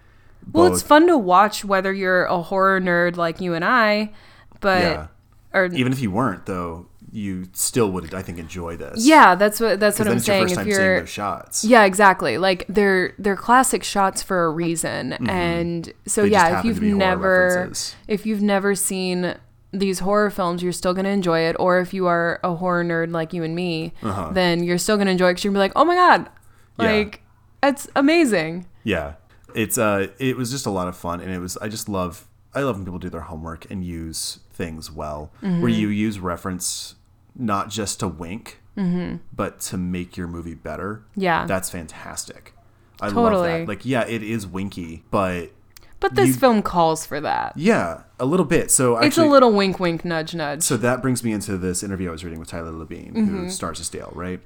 A: Well, it's fun to watch whether you're a horror nerd like you and I, but
B: Yeah.
A: or
B: even if you weren't though you still would i think enjoy this
A: yeah, that's what that's what I'm
B: it's your
A: saying. If
B: seeing
A: you're
B: those shots
A: yeah, exactly. Like they're they're classic shots for a reason, and so
B: Mm-hmm. They
A: yeah, if you've never if you've never seen these horror films, you're still gonna enjoy it. Or if you are a horror nerd like you and me, then you're still gonna enjoy it because you're gonna be like, oh my god,
B: Uh-huh. Yeah.
A: like it's amazing.
B: yeah it's uh it was just a lot of fun and it was i just love i love when people do their homework and use things well
A: Mm-hmm.
B: where you use reference not just to wink
A: Mm-hmm.
B: but to make your movie better
A: Yeah.
B: that's fantastic i love that like yeah it is winky but
A: But this
B: You-
A: film calls for that.
B: yeah a little bit so actually
A: it's a little wink, wink, nudge, nudge.
B: so that brings me into this interview I was reading with Tyler Labine,
A: Mm-hmm.
B: who stars as Dale, right?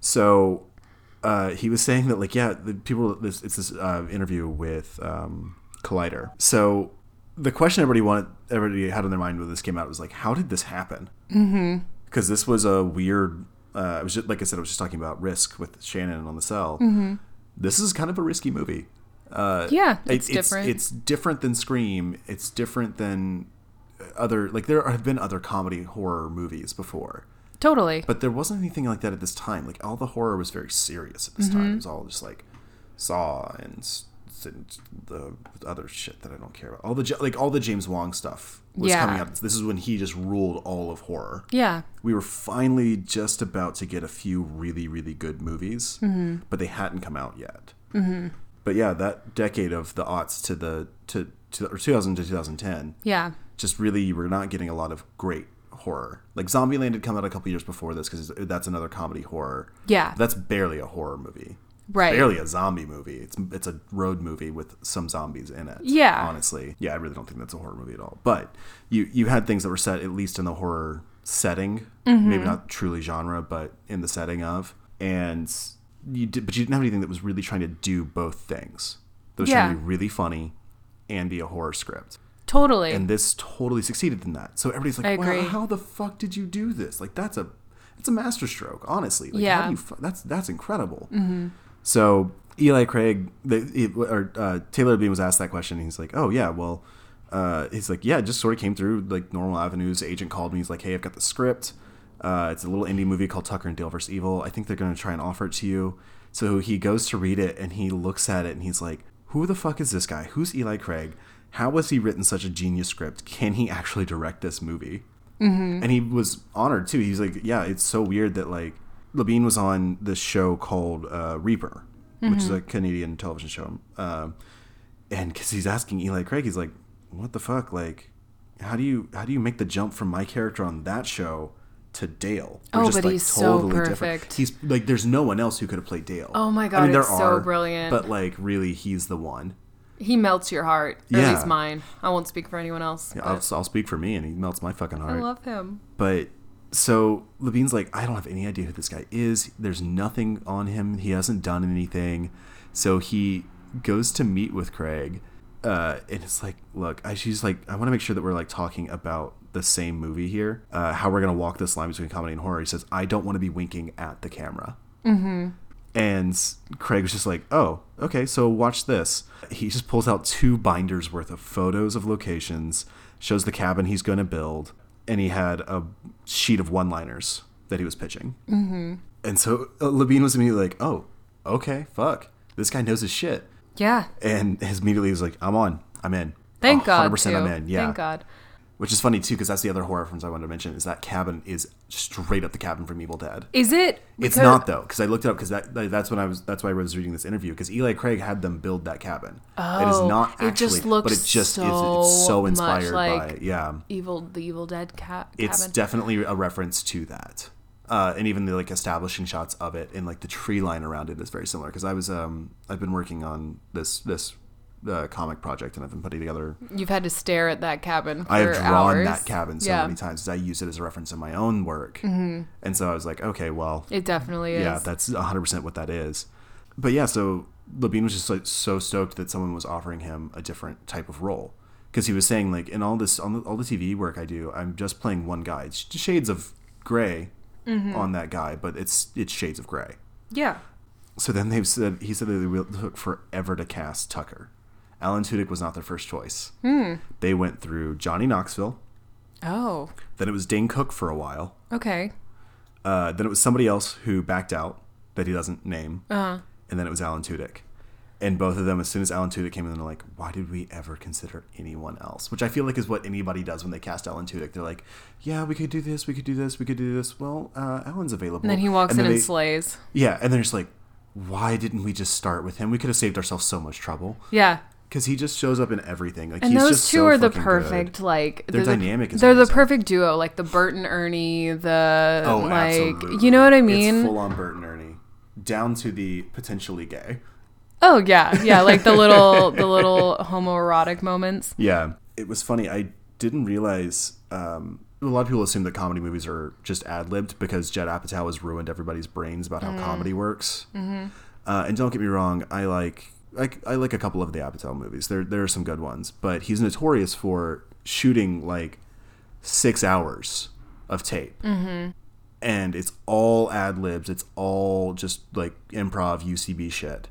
B: So uh, he was saying that, like, yeah, the people. This it's this uh, interview with um, Collider. So the question everybody wanted, everybody had in their mind when this came out was like, how did this happen? Mm-hmm. Because this was a weird. Uh, I was just like I said, I was just talking about Risk with Shannon on the cell. Mm-hmm. This is kind of a risky movie. Uh,
A: yeah,
B: it-
A: it's different.
B: It's, different than Scream. It's different than other like there have been other comedy horror movies before,
A: totally.
B: but there wasn't anything like that at this time. Like all the horror was very serious at this time. It was all just like Saw and and the other shit that I don't care about. All the like all the James Wan stuff was
A: Yeah.
B: coming out. This is when he just ruled all of horror.
A: Yeah.
B: We were finally just about to get a few really really good movies,
A: Mm-hmm.
B: but they hadn't come out yet. Mm-hmm. But yeah, that decade of the aughts to the to, to or 2000 to 2010
A: Yeah.
B: just really you were not getting a lot of great horror. Like Zombieland had come out a couple years before this because that's another comedy horror.
A: Yeah.
B: That's barely a horror movie.
A: Right.
B: Barely a zombie movie. It's it's a road movie with some zombies in it.
A: Yeah.
B: Honestly, yeah, I really don't think that's a horror movie at all. But you you had things that were set at least in the horror setting,
A: Mm-hmm.
B: maybe not truly genre, but in the setting of, and you did, but you didn't have anything that was really trying to do both things. That was trying to be really funny and be a horror script
A: Totally.
B: and this totally succeeded in that. So everybody's like, "Wow, how the fuck did you do this? Like that's a it's a masterstroke, honestly. Like,
A: Yeah.
B: how do you that's that's incredible." Mm-hmm. So Eli Craig, the, or uh, Tyler Labine was asked that question. And he's like, "Oh yeah, well." Uh, he's like, yeah, it just sort of came through like normal avenues. Agent called me. He's like, hey, I've got the script. Uh, it's a little indie movie called Tucker and Dale vs. Evil. I think they're going to try and offer it to you. So he goes to read it and he looks at it and he's like, who the fuck is this guy? Who's Eli Craig? How has he written such a genius script? Can he actually direct this movie? Mm-hmm. And he was honored too. He's like, yeah, it's so weird that like Labine was on this show called uh, Reaper, which is a Canadian television show. Um, and because he's asking Eli Craig, he's like, "What the fuck? Like, how do you how do you make the jump from my character on that show to Dale? They're
A: Oh, but he's so perfect.
B: He's like, there's no one else who could have played Dale.
A: Oh my God, there it's so brilliant.
B: But like, really, he's the one.
A: he melts your heart.
B: Yeah.
A: At least mine. I won't speak for anyone else.
B: Yeah, I'll, I'll speak for me, and he melts my fucking heart.
A: I love him.
B: But so Labine's like, I don't have any idea who this guy is. There's nothing on him. He hasn't done anything. So he goes to meet with Craig, uh, and it's like, look, I, she's like, I want to make sure that we're like talking about the same movie here. Uh, how we're gonna walk this line between comedy and horror. He says, I don't want to be winking at the camera. And Craig was just like, "Oh, okay, so watch this." He just pulls out two binders worth of photos of locations, shows the cabin he's going to build, and he had a sheet of one-liners that he was pitching. Mm-hmm. And so uh, Labine was immediately like, "Oh, okay, fuck, this guy knows his shit."
A: Yeah.
B: And his immediately was like, "I'm on, I'm in."
A: Thank God.
B: 100% I'm in. Yeah.
A: Thank God.
B: Which is funny too, because that's the other horror reference I wanted to mention is that cabin is straight up the cabin from Evil Dead.
A: Is it?
B: It's not though, because I looked it up because that that's when I was that's why I was reading this interview because Eli Craig had them build that cabin. it is
A: Oh,
B: not
A: it
B: actually,
A: just
B: but
A: looks
B: it just is.
A: so
B: It's so
A: much
B: inspired by
A: like
B: it. Yeah,
A: Evil, the Evil Dead cat
B: it's definitely a reference to that, uh, and even the like establishing shots of it and like the tree line around it is very similar. Because I was um I've been working on this this uh, comic project and I've been putting together
A: You've had to stare at that cabin. For
B: I have drawn
A: hours.
B: that cabin so
A: yeah.
B: many times I use it as a reference in my own work, mm-hmm. and so I was like, okay, well,
A: It definitely is.
B: yeah, that's 100% what that is. But yeah, so Labine was just like so stoked that someone was offering him a different type of role because he was saying like in all this on the, all the TV work I do, I'm just playing one guy. It's shades of gray
A: Mm-hmm.
B: on that guy, but it's it's shades of gray.
A: yeah.
B: So then they said he said that they took forever to cast Tucker. Alan Tudyk was not their first choice.
A: Hmm.
B: They went through Johnny Knoxville.
A: Oh.
B: Then it was Dane Cook for a while.
A: Okay.
B: Uh, then it was somebody else who backed out that he doesn't name.
A: Uh huh.
B: and then it was Alan Tudyk. And both of them, as soon as Alan Tudyk came in, they're like, "Why did we ever consider anyone else?" Which I feel like is what anybody does when they cast Alan Tudyk. They're like, "Yeah, we could do this, we could do this, we could do this." Well, uh, Alan's available.
A: And then he walks
B: then
A: in and
B: they-
A: slays.
B: Yeah, and they're just like, "Why didn't we just start with him? We could have saved ourselves so much trouble."
A: Yeah.
B: Because he just shows up in everything. Like
A: And those two
B: so
A: are the perfect,
B: good.
A: like
B: Their
A: they're
B: dynamic
A: The,
B: is
A: they're the perfect duo, like the Bert and Ernie. The
B: Oh,
A: like,
B: absolutely.
A: you know what I
B: It's
A: mean?
B: full on Bert and Ernie, down to the potentially gay.
A: Oh yeah, yeah, like the little the little homoerotic moments.
B: Yeah, it was funny. I didn't realize. Um, a lot of people assume that comedy movies are just ad libbed because Judd Apatow has ruined everybody's brains about how comedy works. Mm-hmm. Uh, and don't get me wrong, I like I, I like a couple of the Apatow movies. There there are some good ones, but he's notorious for shooting like six hours of tape. Mm-hmm. And it's all ad libs. It's all just like improv UCB shit,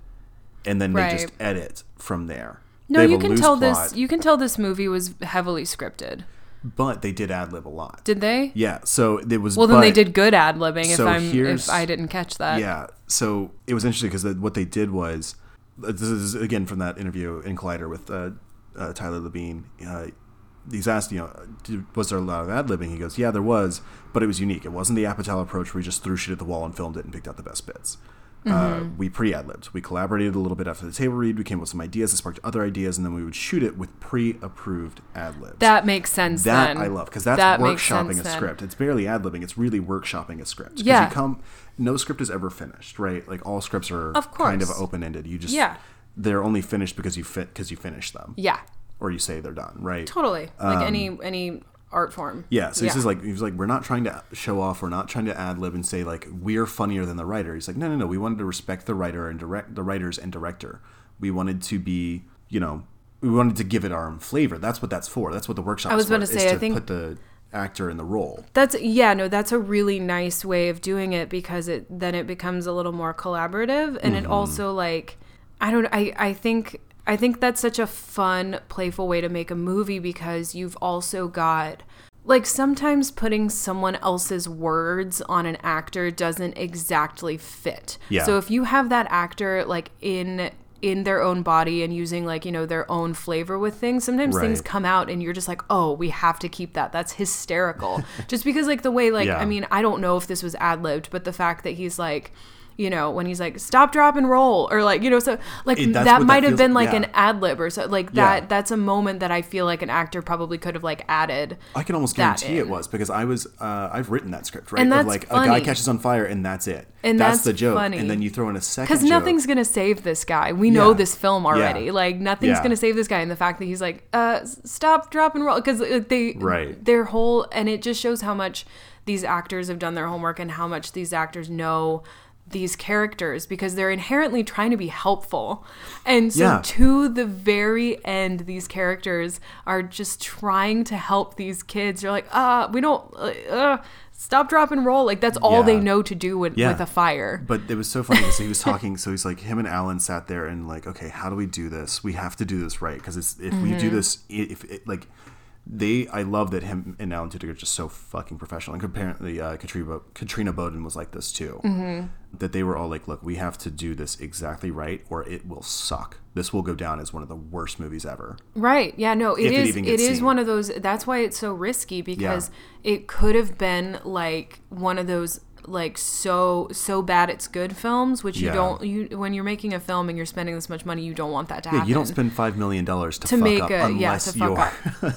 B: and then
A: Right.
B: they just edit from there.
A: No, you can tell
B: plot.
A: this. You can tell this movie was heavily scripted.
B: but they did ad lib a lot.
A: Did they?
B: yeah, so it was.
A: Well, then they did good ad libbing. If
B: so
A: I'm
B: here's-
A: if I didn't catch that.
B: Yeah, so it was interesting because what they did was this is again from that interview in Collider with uh, uh, Tyler Labine. Uh, he's asked, you know, was there a lot of ad libbing? He goes, yeah, there was, but it was unique. It wasn't the Apatow approach where we just threw shit at the wall and filmed it and picked out the best bits. Uh, we pre ad libbed. We collaborated a little bit after the table read. We came up with some ideas that sparked other ideas, and then we would shoot it with pre approved ad libs.
A: That makes sense.
B: That
A: then.
B: I love because that's
A: That
B: workshopping a
A: then.
B: script. It's barely ad libbing. It's really workshopping a script.
A: Yeah.
B: You come, no script is ever finished, right? Like all scripts are
A: Of
B: kind of open ended. You just
A: Yeah.
B: they're only finished because you fit because you finish them
A: Yeah,
B: or you say they're done, right?
A: totally. Like any any art form.
B: Yeah, so he says like he's like we're not trying to show off, we're not trying to ad lib and say like we're funnier than the writer. He's like no, no, no. We wanted to respect the writer and direct the writers and director. We wanted to be, you know, we wanted to give it our own flavor. That's what that's for. That's what the workshop.
A: I was
B: is for,
A: to say, I think-
B: put the actor in the role.
A: That's yeah, no, that's a really nice way of doing it because it then it becomes a little more collaborative and it
B: Mm-hmm.
A: also like I don't I I think I think that's such a fun playful way to make a movie because you've also got like sometimes putting someone else's words on an actor doesn't exactly fit.
B: Yeah.
A: So if you have that actor like in in their own body and using like you know their own flavor with things sometimes things come out and you're just like oh we have to keep that that's hysterical just because like the way like
B: Yeah.
A: i mean i don't know if this was ad-libbed but the fact that he's like you know when he's like stop drop and roll or like you know so like
B: It-
A: that might have been like
B: yeah.
A: an ad lib or so like
B: Yeah.
A: that that's a moment that i feel like an actor probably could have like added
B: I can almost guarantee it was because I was uh, I've written that script right
A: And
B: of
A: that's
B: like a guy catches on fire and that's it
A: And
B: that's,
A: that's
B: the joke
A: funny.
B: and then you throw in a second
A: because nothing's gonna save this guy. We know
B: Yeah.
A: this film already.
B: Yeah.
A: Like nothing's
B: Yeah.
A: gonna save this guy. And the fact that he's like, uh, stop, drop, and roll, because they,
B: Right.
A: their whole, and it just shows how much these actors have done their homework and how much these actors know these characters because they're inherently trying to be helpful. And so
B: Yeah.
A: to the very end, these characters are just trying to help these kids. You're like, uh, we don't, uh, uh, stop, drop, and roll. Like that's all they know to do with,
B: Yeah.
A: with a fire.
B: But it was so funny because he was talking. So he's like, him and Alan sat there and like, okay, how do we do this? We have to do this right because it's if we
A: Mm-hmm.
B: do this, if it, like they, I love that him and Alan Tudyk are just so fucking professional. And apparently, uh, Katrina Katrina Bowden was like this too.
A: Mm-hmm.
B: That they were all like, look, we have to do this exactly right, or it will suck. This will go down as one of the worst movies ever.
A: Right. Yeah, no, it
B: it
A: is it
B: gets
A: is
B: seen.
A: one of those that's why it's so risky because it could have been like one of those like so so bad it's good films which you don't you when you're making a film and you're spending this much money you don't want that to happen Yeah,
B: you don't spend five million dollars to,
A: to
B: fuck
A: make
B: up
A: a yeah
B: unless
A: fuck
B: you're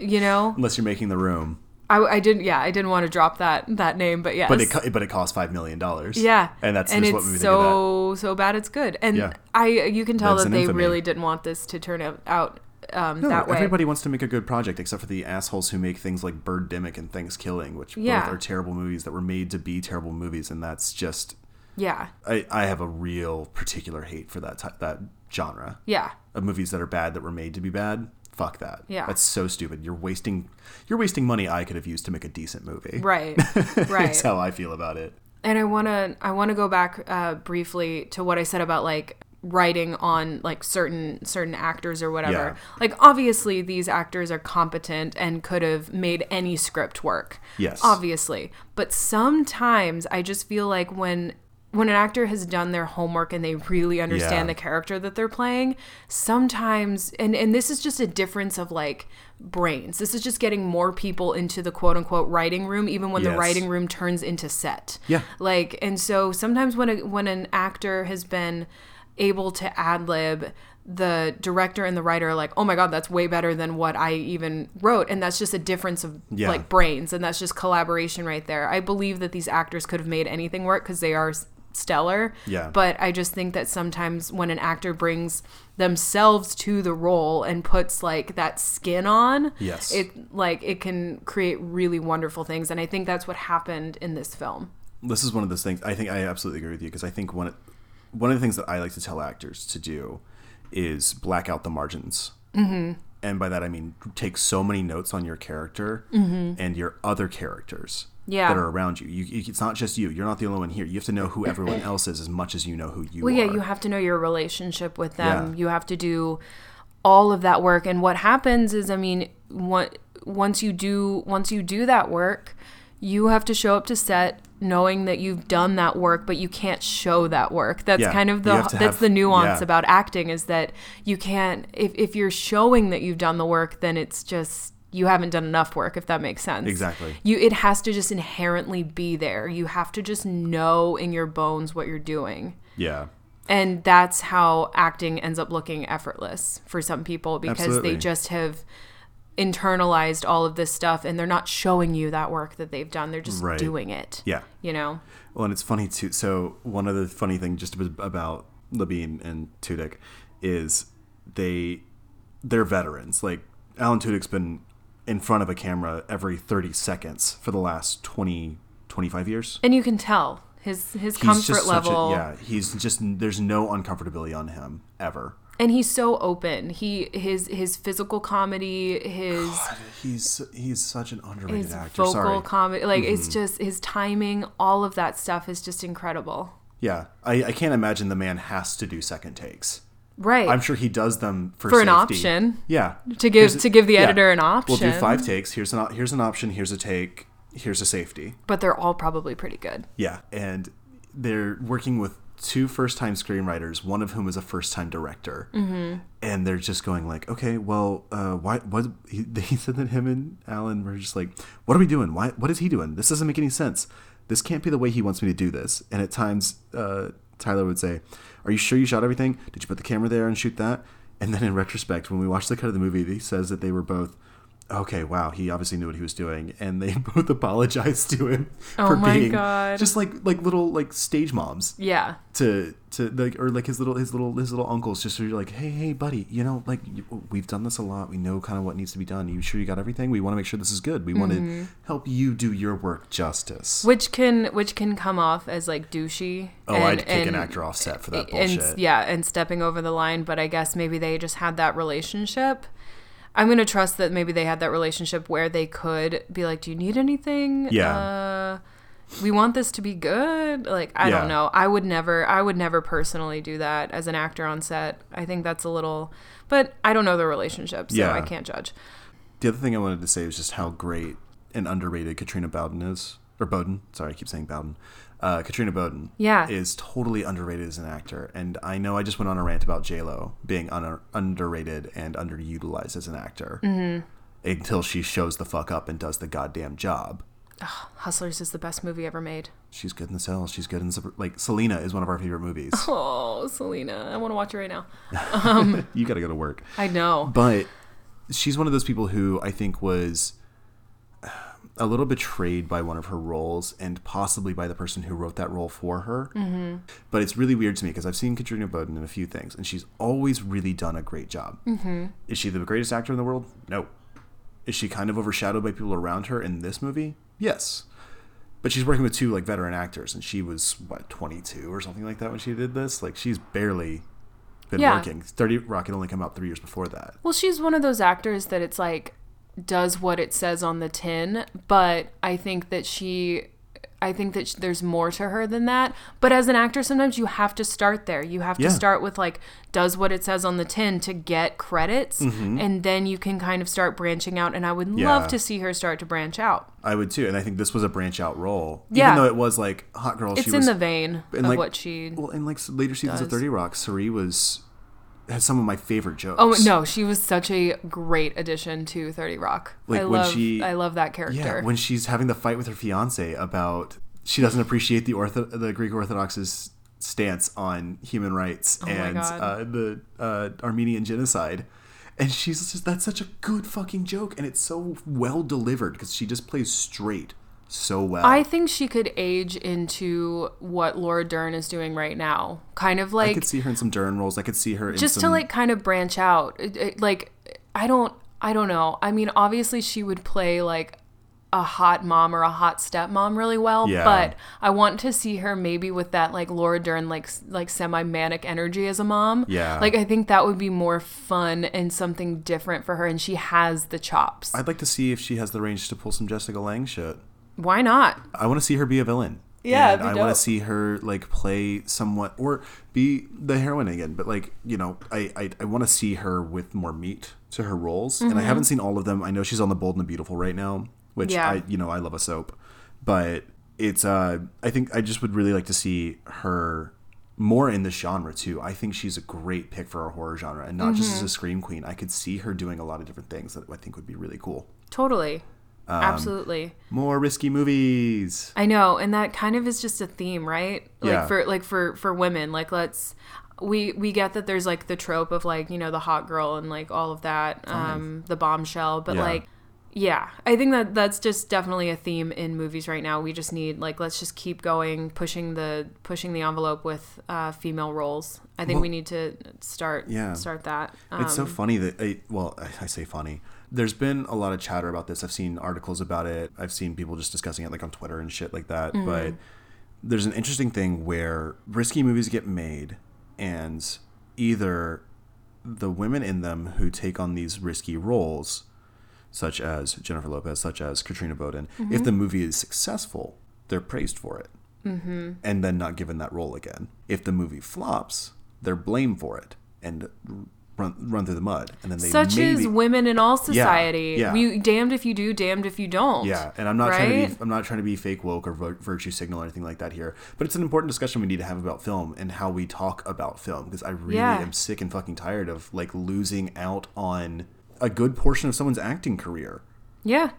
A: you know?
B: unless you're making the room.
A: I, I didn't yeah, I didn't want to drop that that name but yes.
B: But it but it costs five million dollars.
A: yeah,
B: and that's
A: and it's
B: what we that.
A: so so bad it's good, and
B: Yeah.
A: I you can tell
B: Lives
A: that they
B: infamy.
A: really didn't want this to turn out um,
B: No,
A: that way.
B: everybody wants to make a good project except for the assholes who make things like Birdemic and Thanksgiving, which
A: Yeah.
B: both are terrible movies that were made to be terrible movies, and that's just
A: yeah,
B: I, I have a real particular hate for that ty- that genre
A: yeah.
B: of movies that are bad that were made to be bad. Fuck that.
A: Yeah.
B: that's so stupid. You're wasting you're wasting money I could have used to make a decent movie.
A: Right, right.
B: That's how I feel about it.
A: and I want to I want to go back uh, briefly to what I said about like writing on like certain certain actors or whatever.
B: Yeah.
A: Like obviously these actors are competent and could have made any script work.
B: Yes.
A: Obviously. But sometimes I just feel like when when an actor has done their homework and they really understand
B: Yeah.
A: the character that they're playing, sometimes and and this is just a difference of like brains. This is just getting more people into the quote unquote writing room even when the writing room turns into set.
B: Yeah.
A: Like and so sometimes when a, when an actor has been able to ad lib the director and the writer are like, "Oh my god, that's way better than what I even wrote." And that's just a difference of
B: Yeah.
A: like brains and that's just collaboration right there. I believe that these actors could have made anything work cuz they are stellar.
B: Yeah.
A: But I just think that sometimes when an actor brings themselves to the role and puts like that skin on,
B: Yes.
A: it like it can create really wonderful things and I think that's what happened in this film.
B: this is one of those things. I think I absolutely agree with you because I think one one of the things that I like to tell actors to do is black out the margins. Mm-hmm. And by that I mean take so many notes on your character and your other characters
A: Mm-hmm. Yeah.
B: that are around you. you. It's not just you. You're not the only one here. You have to know who everyone else is as much as you know who you are.
A: Well,
B: are.
A: yeah, you have to know your relationship with them.
B: Yeah.
A: You have to do all of that work. And what happens is, I mean, what, once you do once you do that work, you have to show up to set knowing that you've done that work but you can't show that work that's
B: Yeah,
A: kind of the that's
B: have-
A: the nuance
B: yeah.
A: about acting is that you can't if, if you're showing that you've done the work then it's just you haven't done enough work if that makes sense
B: Exactly.
A: you it has to just inherently be there you have to just know in your bones what you're doing
B: Yeah.
A: and that's how acting ends up looking effortless for some people because
B: Absolutely.
A: they just have internalized all of this stuff and they're not showing you that work that they've done they're just
B: Right.
A: doing it
B: Yeah.
A: you know
B: Well, and it's funny too. So one other funny thing just about Labine and Tudyk is they they're veterans. Like Alan Tudyk's been in front of a camera every 30 seconds for the last 20 25 years.
A: and you can tell his his
B: He's
A: comfort
B: such a-
A: level
B: yeah, he's just there's no uncomfortability on him ever.
A: And he's so open he his his physical comedy his
B: He's he's such an underrated
A: his
B: actor.
A: vocal
B: Sorry.
A: comedy like it's
B: Mm-hmm.
A: just his timing all of that stuff is just incredible
B: yeah, I, I can't imagine the man has to do second takes.
A: right
B: I'm sure he does them for
A: for an option
B: Yeah,
A: to give
B: Here's
A: to give the
B: yeah.
A: editor an option
B: We'll do five takes. Here's an here's an option. Here's a take. Here's a safety.
A: but they're all probably pretty good
B: Yeah, and they're working with two first time screenwriters, one of whom is a first time director, mm-hmm. and they're just going like, okay, well, uh, why? What? He, he said that him and Alan were just like, what are we doing? Why? What is he doing? This doesn't make any sense. This can't be the way he wants me to do this. And at times, uh, Tyler would say, "Are you sure you shot everything? Did you put the camera there and shoot that?" And then in retrospect, when we watch the cut of the movie, he says that they were both. Okay, wow, he obviously knew what he was doing, and they both apologized to him
A: Oh
B: for
A: my
B: being
A: God.
B: just like like little like stage moms.
A: Yeah.
B: To to like or like his little his little his little uncles just sort of like hey hey buddy you know like we've done this a lot. We know kind of what needs to be done. You sure you got everything? We want to make sure this is good. We want
A: Mm-hmm.
B: to help you do your work justice.
A: Which can which can come off as like douchey
B: oh
A: and-
B: I'd kick an actor off set for that
A: and
B: bullshit.
A: yeah and stepping over the line but i guess maybe they just had that relationship i'm gonna trust that maybe they had that relationship where they could be like do you need anything?
B: Yeah.
A: uh, we want this to be good. Like i
B: Yeah.
A: don't know. I would never i would never personally do that as an actor on set. I think that's a little but i don't know the relationship so
B: Yeah.
A: i can't judge.
B: The other thing I wanted to say was just how great and underrated Katrina Bowden is or Bowden. Sorry I keep saying Bowden uh, Katrina Bowden
A: Yeah.
B: is totally underrated as an actor and I know I just went on a rant about J Lo being un- underrated and underutilized as an actor
A: Mm-hmm.
B: until she shows the fuck up and does the goddamn job.
A: hustlers is the best movie ever made
B: She's good in the cell. She's good in Sub- like Selena is one of our favorite movies.
A: oh selena i want to watch it right now
B: you got to go to work,
A: i know
B: but she's one of those people who I think was a little betrayed by one of her roles and possibly by the person who wrote that role for her. Mm-hmm. But it's really weird to me because I've seen Katrina Bowden in a few things and she's always really done a great job. Mm-hmm. Is she the greatest actor in the world? No. Is she kind of overshadowed by people around her in this movie? Yes. But she's working with two like veteran actors and she was what 22 or something like that when she did this. Like she's barely been
A: Yeah.
B: working. 30 Rock had only come out 3 years before that.
A: Well, she's one of those actors that it's like does what it says on the tin, but I think that she I think that there's more to her than that. But as an actor, sometimes you have to start there. You have to start with like does what it says on the tin to get credits, and then you can kind of start branching out. And I would
B: Mm-hmm. Yeah.
A: love to see her start to branch out.
B: I would too, and I think this was a branch out role.
A: Yeah.
B: Even though it was like Hot Girl,
A: It's in
B: was
A: the vein
B: and,
A: of
B: like-
A: what she.
B: well, in like later seasons of
A: does.
B: Thirty Rock, Cerie was had some of my favorite jokes.
A: Oh no, she was such a great addition to Thirty Rock.
B: Like,
A: I
B: when
A: love,
B: she-
A: I love that character.
B: yeah, when she's having the fight with her fiance about she doesn't appreciate the ortho the Greek Orthodox's stance on human rights
A: Oh
B: and uh, the uh, Armenian genocide. And she's just that's such a good fucking joke, and it's so well delivered because she just plays straight so well.
A: I think she could age into what Laura Dern is doing right now. Kind of like I
B: could see her in some Dern roles. I could see her in
A: just to like kind of branch out. It- it- like I don't I don't know. I mean, obviously she would play like a hot mom or a hot stepmom really well,
B: Yeah.
A: but I want to see her maybe with that like Laura Dern like like semi manic energy as a mom.
B: Yeah.
A: Like I think that would be more fun and something different for her and she has the chops.
B: I'd like to see if she has the range to pull some Jessica Lange shit.
A: Why not?
B: I want to see her be a villain.
A: Yeah,
B: and I want to see her like play somewhat or be the heroine again. But like you know, I I, I want to see her with more meat to her roles. And I haven't seen all of them. I know she's on the Bold and the Beautiful right now, which
A: Mm-hmm. Yeah.
B: I you know I love a soap, but it's uh I think I just would really like to see her more in this genre too. I think she's a great pick for our horror genre and not just as a scream queen. I could see her doing a lot of different things that I think would be really cool.
A: Totally.
B: Um,
A: Absolutely.
B: More risky movies.
A: I know, and that kind of is just a theme, right? Like
B: Yeah.
A: for like for for women, like let's we we get that there's like the trope of like, you know, the hot girl and like all of that, um the bombshell, but
B: Yeah.
A: like yeah, I think that that's just definitely a theme in movies right now. We just need like let's just keep going, pushing the pushing the envelope with uh, female roles. I think
B: Well-
A: we need to start
B: Yeah.
A: start that.
B: It's so
A: Um,
B: funny that I, well, I- I say funny. There's been a lot of chatter about this. I've seen articles about it. I've seen people just discussing it like on Twitter and shit like that.
A: Mm-hmm.
B: But there's an interesting thing where risky movies get made and either the women in them who take on these risky roles such as Jennifer Lopez, such as Katrina Bowden,
A: Mm-hmm.
B: if the movie is successful, they're praised for it. Mm-hmm. And then not given that role again. If the movie flops, they're blamed for it and run run through the mud. And then they
A: such
B: maybe,
A: as women in all society.
B: yeah.
A: You damned if you do, damned if you don't.
B: Yeah, and I'm not trying to be I'm not trying to be fake woke or virtue signal or anything like that here, but it's an important discussion we need to have about film and how we talk about film because I really
A: Yeah.
B: am sick and fucking tired of like losing out on a good portion of someone's acting career.
A: Yeah.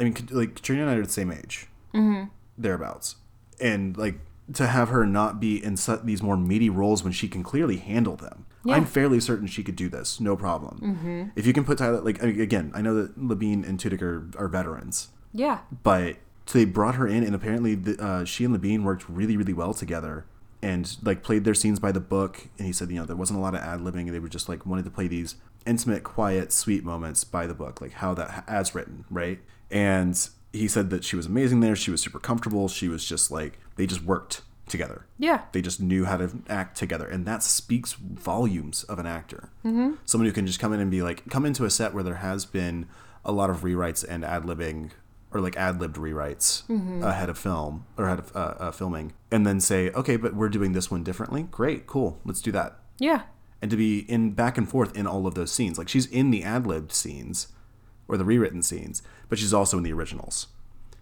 B: I mean, like Katrina and I are the same age, mm-hmm. thereabouts, and like to have her not be in these more meaty roles when she can clearly handle them.
A: Yeah.
B: I'm fairly certain she could do this, no problem. Mm-hmm. If you can put Tyler, like I mean, again, I know that Labine and Tudyk are, are veterans,
A: Yeah.
B: but so they brought her in, and apparently the, uh, she and Labine worked really, really well together, and like played their scenes by the book. And he said, you know, there wasn't a lot of ad libbing, they were just like wanted to play these intimate, quiet, sweet moments by the book, like how that as written, right? And he said that she was amazing there. She was super comfortable. She was just like they just worked together.
A: Yeah.
B: They just knew how to act together, and that speaks volumes of an actor. Mm-hmm. Someone who can just come in and be like, come into a set where there has been a lot of rewrites and ad libbing, or like ad libbed rewrites ahead of film or ahead of uh, uh, filming, and then say, okay, but we're doing this one differently. Great, cool, let's do that.
A: Yeah.
B: And to be in back and forth in all of those scenes, like she's in the ad libbed scenes or the rewritten scenes, but she's also in the originals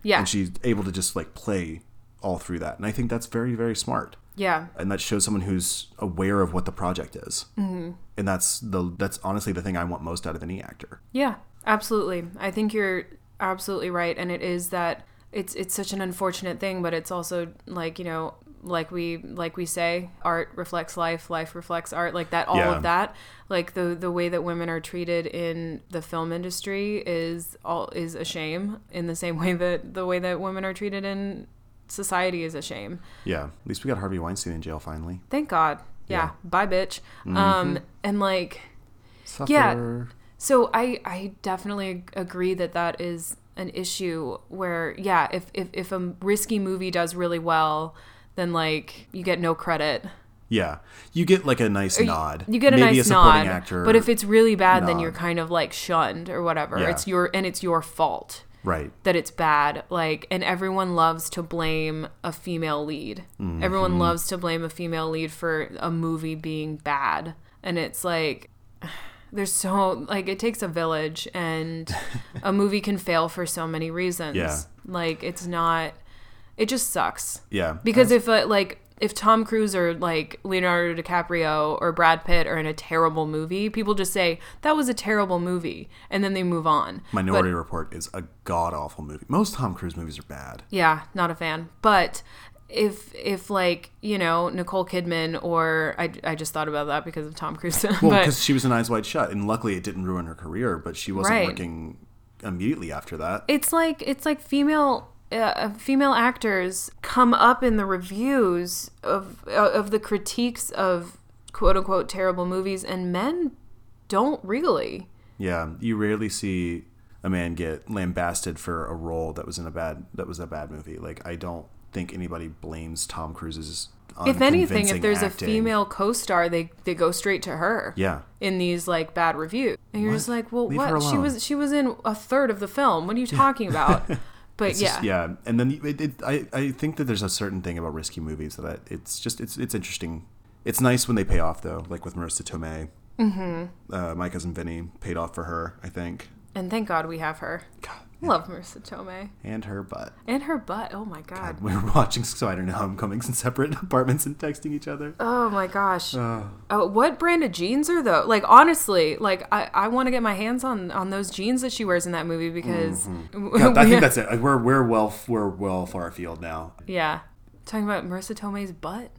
A: Yeah.
B: and she's able to just like play all through that. And I think that's very, very smart.
A: yeah.
B: And that shows someone who's aware of what the project is. Mm-hmm. And that's the that's honestly the thing I want most out of any actor.
A: Yeah. Absolutely. I think you're absolutely right and it is that it's it's such an unfortunate thing but it's also like, you know, like we like we say art reflects life, life reflects art, like that all
B: Yeah.
A: of that. Like the the way that women are treated in the film industry is all is a shame in the same way that the way that women are treated in society is a shame.
B: Yeah, at least we got Harvey Weinstein in jail finally.
A: Thank God. Yeah.
B: Yeah.
A: Bye, bitch.
B: Mm-hmm.
A: Um, and like,
B: Suffer.
A: so I, I definitely agree that that is an issue where, yeah, if, if, if a risky movie does really well, then like you get no credit.
B: Yeah, you get like a nice nod.
A: You get a
B: Maybe
A: nice
B: a supporting
A: nod.
B: actor.
A: but if it's really bad, then you're kind of like shunned or whatever.
B: Yeah.
A: It's your, and it's your fault
B: right,
A: that it's bad. Like, and everyone loves to blame a female lead.
B: Mm-hmm.
A: Everyone loves to blame a female lead for a movie being bad. And it's like, there's so, like, it takes a village, and a movie can fail for so many reasons.
B: Yeah.
A: Like, it's not, it just sucks.
B: yeah,
A: Because if, uh, like, if Tom Cruise or like Leonardo DiCaprio or Brad Pitt are in a terrible movie, people just say that was a terrible movie, and then they move on.
B: Minority Report is a god awful movie. Most Tom Cruise movies are bad.
A: Yeah, not a fan. But if if like you know Nicole Kidman or I, I just thought about that because of Tom Cruise.
B: Well, because she was in Eyes Wide Shut, and luckily it didn't ruin her career. But she wasn't
A: Right.
B: working immediately after that.
A: it's like it's like female uh, female actors come up in the reviews of uh, of the critiques of quote unquote terrible movies, and men don't really.
B: Yeah, you rarely see a man get lambasted for a role that was in a bad that was a bad movie. Like I don't think anybody blames Tom Cruise's.
A: If anything, if there's
B: acting.
A: a female co-star, they they go straight to her.
B: yeah,
A: in these like bad reviews. And you're
B: What?
A: just like, well,
B: Leave
A: what? She was she was in a third of the film. What are you talking about? But
B: It's
A: yeah.
B: just- yeah, and then it, it, I I think that there's a certain thing about risky movies that it's just it's it's interesting. It's nice when they pay off though, like with Marisa Tomei. Mm-hmm. Uh, my cousin Vinny paid off for her. I think.
A: And thank God we have her.
B: God,
A: Love Marisa Tomei
B: and her butt.
A: and her butt. Oh my god.
B: We were watching Spider-Man Homecomings in separate apartments and texting each other.
A: Oh my gosh.
B: Uh,
A: Oh, what brand of jeans are those? Like honestly, like I, I want to get my hands on on those jeans that she wears in that movie because
B: God, I think that's it. Like, We're we're well we're well far afield now.
A: yeah. Talking about Marisa Tomei's butt.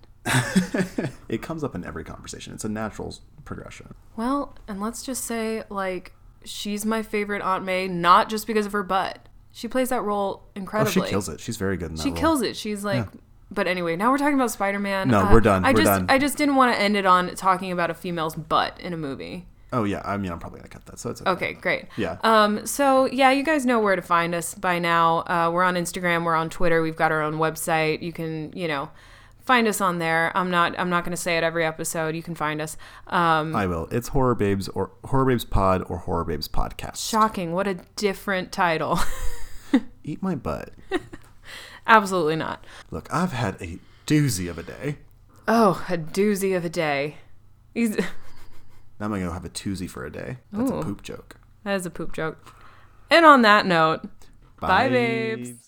B: It comes up in every conversation. It's a natural progression.
A: Well, and let's just say like she's my favorite Aunt May not just because of her butt. She plays that role incredibly.
B: Oh, she kills it. She's very good in that
A: She
B: role.
A: kills it. She's like But anyway, now we're talking about Spider-Man.
B: No,
A: Uh,
B: we're done.
A: I
B: We're
A: just
B: done.
A: I just didn't want to end it on talking about a female's butt in a movie.
B: Oh yeah, I mean I'm probably gonna cut that. So it's okay.
A: Okay, great.
B: Yeah.
A: Um, so yeah, you guys know where to find us by now. Uh, we're on Instagram, we're on Twitter, we've got our own website. You can, you know, find us on there. I'm not I'm not gonna say it every episode. You can find us. Um,
B: I will. It's Horror Babes or Horror Babes Pod or Horror Babes Podcast.
A: shocking, what a different title.
B: Eat my butt.
A: Absolutely not.
B: Look, I've had a doozy of a day.
A: Oh, a doozy of a day. He's,
B: Now I'm gonna have a toozy for a day. That's
A: Ooh.
B: a poop joke.
A: that is a poop joke. And on that note, Bye, babes.